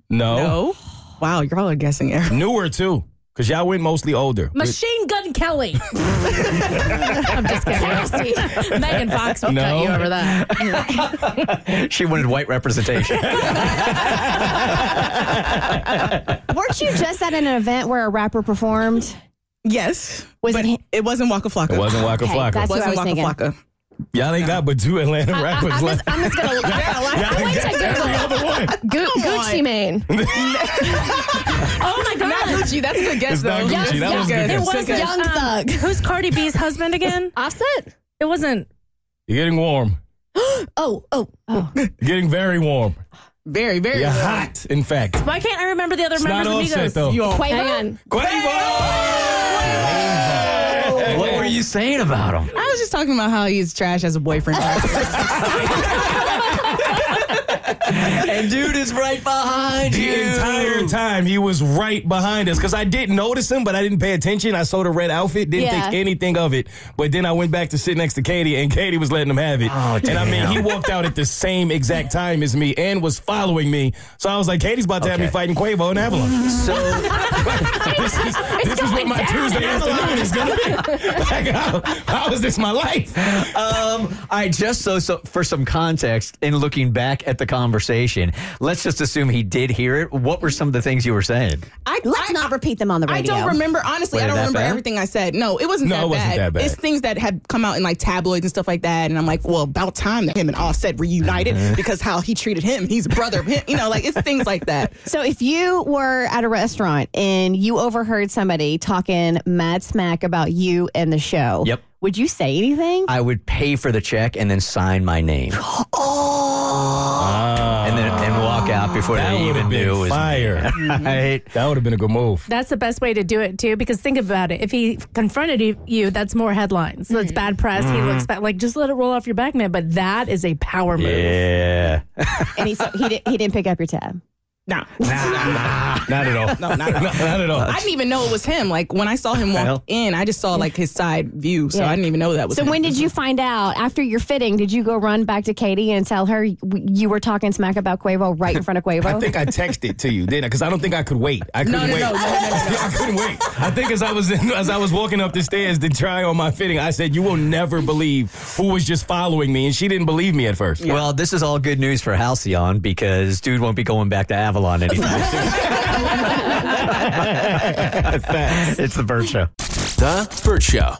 [SPEAKER 5] No.
[SPEAKER 4] No. Wow, y'all are guessing everything.
[SPEAKER 5] Newer too, because y'all went mostly older.
[SPEAKER 8] Machine Gun Kelly. I'm just kidding. Megan Fox will
[SPEAKER 5] No.
[SPEAKER 8] cut you over that.
[SPEAKER 1] She wanted white representation.
[SPEAKER 3] Weren't you just at an event where a rapper performed?
[SPEAKER 4] Yes.
[SPEAKER 3] Was
[SPEAKER 4] but
[SPEAKER 3] it
[SPEAKER 4] it, wasn't Waka Flocka.
[SPEAKER 5] It wasn't Waka
[SPEAKER 3] Okay,
[SPEAKER 5] Flocka.
[SPEAKER 3] that's- what I
[SPEAKER 4] wasn't
[SPEAKER 3] was
[SPEAKER 4] Waka
[SPEAKER 3] thinking.
[SPEAKER 4] Flocka.
[SPEAKER 5] Y'all ain't got but two Atlanta
[SPEAKER 6] I,
[SPEAKER 5] rappers
[SPEAKER 6] am
[SPEAKER 5] left.
[SPEAKER 6] just, I'm just gonna. I, I like, I like to Google
[SPEAKER 5] Every other one.
[SPEAKER 6] Gu- Gucci Mane.
[SPEAKER 8] Oh my god,
[SPEAKER 4] Not
[SPEAKER 8] God.
[SPEAKER 4] Gucci. That's a good guess,
[SPEAKER 5] It's not
[SPEAKER 4] though.
[SPEAKER 5] Gucci. That was a good
[SPEAKER 8] It
[SPEAKER 5] guess.
[SPEAKER 8] was
[SPEAKER 6] Young Thug.
[SPEAKER 8] Who's Cardi B's husband again?
[SPEAKER 6] Offset.
[SPEAKER 8] It wasn't.
[SPEAKER 5] You're getting warm.
[SPEAKER 6] Oh, oh, oh, oh,
[SPEAKER 5] You're getting very warm.
[SPEAKER 4] Very, very.
[SPEAKER 5] You're
[SPEAKER 4] well.
[SPEAKER 5] hot, in fact.
[SPEAKER 8] Why can't I remember the other
[SPEAKER 5] It's not
[SPEAKER 8] members of
[SPEAKER 5] offset
[SPEAKER 8] Migos?
[SPEAKER 5] though.
[SPEAKER 4] You on-
[SPEAKER 6] hang on.
[SPEAKER 5] Quavo.
[SPEAKER 1] what were you saying about him?
[SPEAKER 4] I was just talking about how he's trash as a boyfriend.
[SPEAKER 1] And dude is right behind me
[SPEAKER 5] The entire time he was right behind us because I didn't notice him, but I didn't pay attention. I saw the red outfit, didn't
[SPEAKER 3] Yeah.
[SPEAKER 5] think anything of it. But then I went back to sit next to Katie, and Katie was letting him have it.
[SPEAKER 1] Oh,
[SPEAKER 5] and I mean, he walked out at the same exact time as me and was following me. So I was like, Katie's about to have me
[SPEAKER 1] Okay.
[SPEAKER 5] fighting Quavo and Avalon.
[SPEAKER 1] So
[SPEAKER 5] this is, this is what my Tuesday afternoon is going to be. Like, how, how is this my life?
[SPEAKER 1] Um, all right, just so, so for some context, in looking back at the conversation, let's just assume he did hear it. What were some of the things you were saying?
[SPEAKER 4] I,
[SPEAKER 3] Let's
[SPEAKER 4] I-
[SPEAKER 3] not repeat them on the radio.
[SPEAKER 4] I don't remember. Honestly,
[SPEAKER 1] Was
[SPEAKER 4] I don't remember
[SPEAKER 1] bad?
[SPEAKER 4] everything I said. No, it wasn't,
[SPEAKER 5] No,
[SPEAKER 4] that,
[SPEAKER 5] it wasn't
[SPEAKER 4] bad.
[SPEAKER 5] that bad.
[SPEAKER 4] It's things that had come out in like tabloids and stuff like that. And I'm like, well, about time that him and Offset reunited
[SPEAKER 5] Mm-hmm.
[SPEAKER 4] because how he treated him. He's a brother of him. You know, like it's things like that.
[SPEAKER 3] So if you were at a restaurant and you overheard somebody talking mad smack about you and the show,
[SPEAKER 1] Yep.
[SPEAKER 3] Would you say anything?
[SPEAKER 1] I would pay for the check and then sign my name. Oh.
[SPEAKER 5] Ah.
[SPEAKER 1] And then and walk out before
[SPEAKER 5] That
[SPEAKER 1] they
[SPEAKER 5] would've
[SPEAKER 1] even
[SPEAKER 5] been
[SPEAKER 1] knew it was
[SPEAKER 5] fire.
[SPEAKER 1] me. Mm-hmm. right?
[SPEAKER 5] That would have been a good move.
[SPEAKER 8] That's the best way to do it too, because think about it. If he confronted you- you, that's more headlines. So it's mm-hmm. bad press. He looks mm-hmm. bad. Like just let it roll off your back, man. But that is a power move.
[SPEAKER 1] Yeah.
[SPEAKER 3] and he, he, did, he didn't pick up your tab.
[SPEAKER 4] No,
[SPEAKER 5] Not at all.
[SPEAKER 4] no, not at all.
[SPEAKER 5] Not, not at all.
[SPEAKER 4] I didn't even know it was him. Like when I saw him walk in, I just saw like his side view, so
[SPEAKER 3] Yeah.
[SPEAKER 4] I didn't even know that was.
[SPEAKER 3] So
[SPEAKER 4] him.
[SPEAKER 3] when did you find out after your fitting? Did you go run back to Katie and tell her you were talking smack about Quavo right in front of Quavo?
[SPEAKER 5] I think I texted to you, didn't I? Because I don't think I could wait. I couldn't
[SPEAKER 4] No, no,
[SPEAKER 5] wait.
[SPEAKER 4] no, no, no, no, no.
[SPEAKER 5] I couldn't wait. I think as I was in, as I was walking up the stairs to try on my fitting, I said, "You will never believe who was just following me," and she didn't believe me at first.
[SPEAKER 1] Well, this is all good news for Halcyon because dude won't be going back to Avalon anytime soon. it's the Burt Show.
[SPEAKER 2] The Burt Show.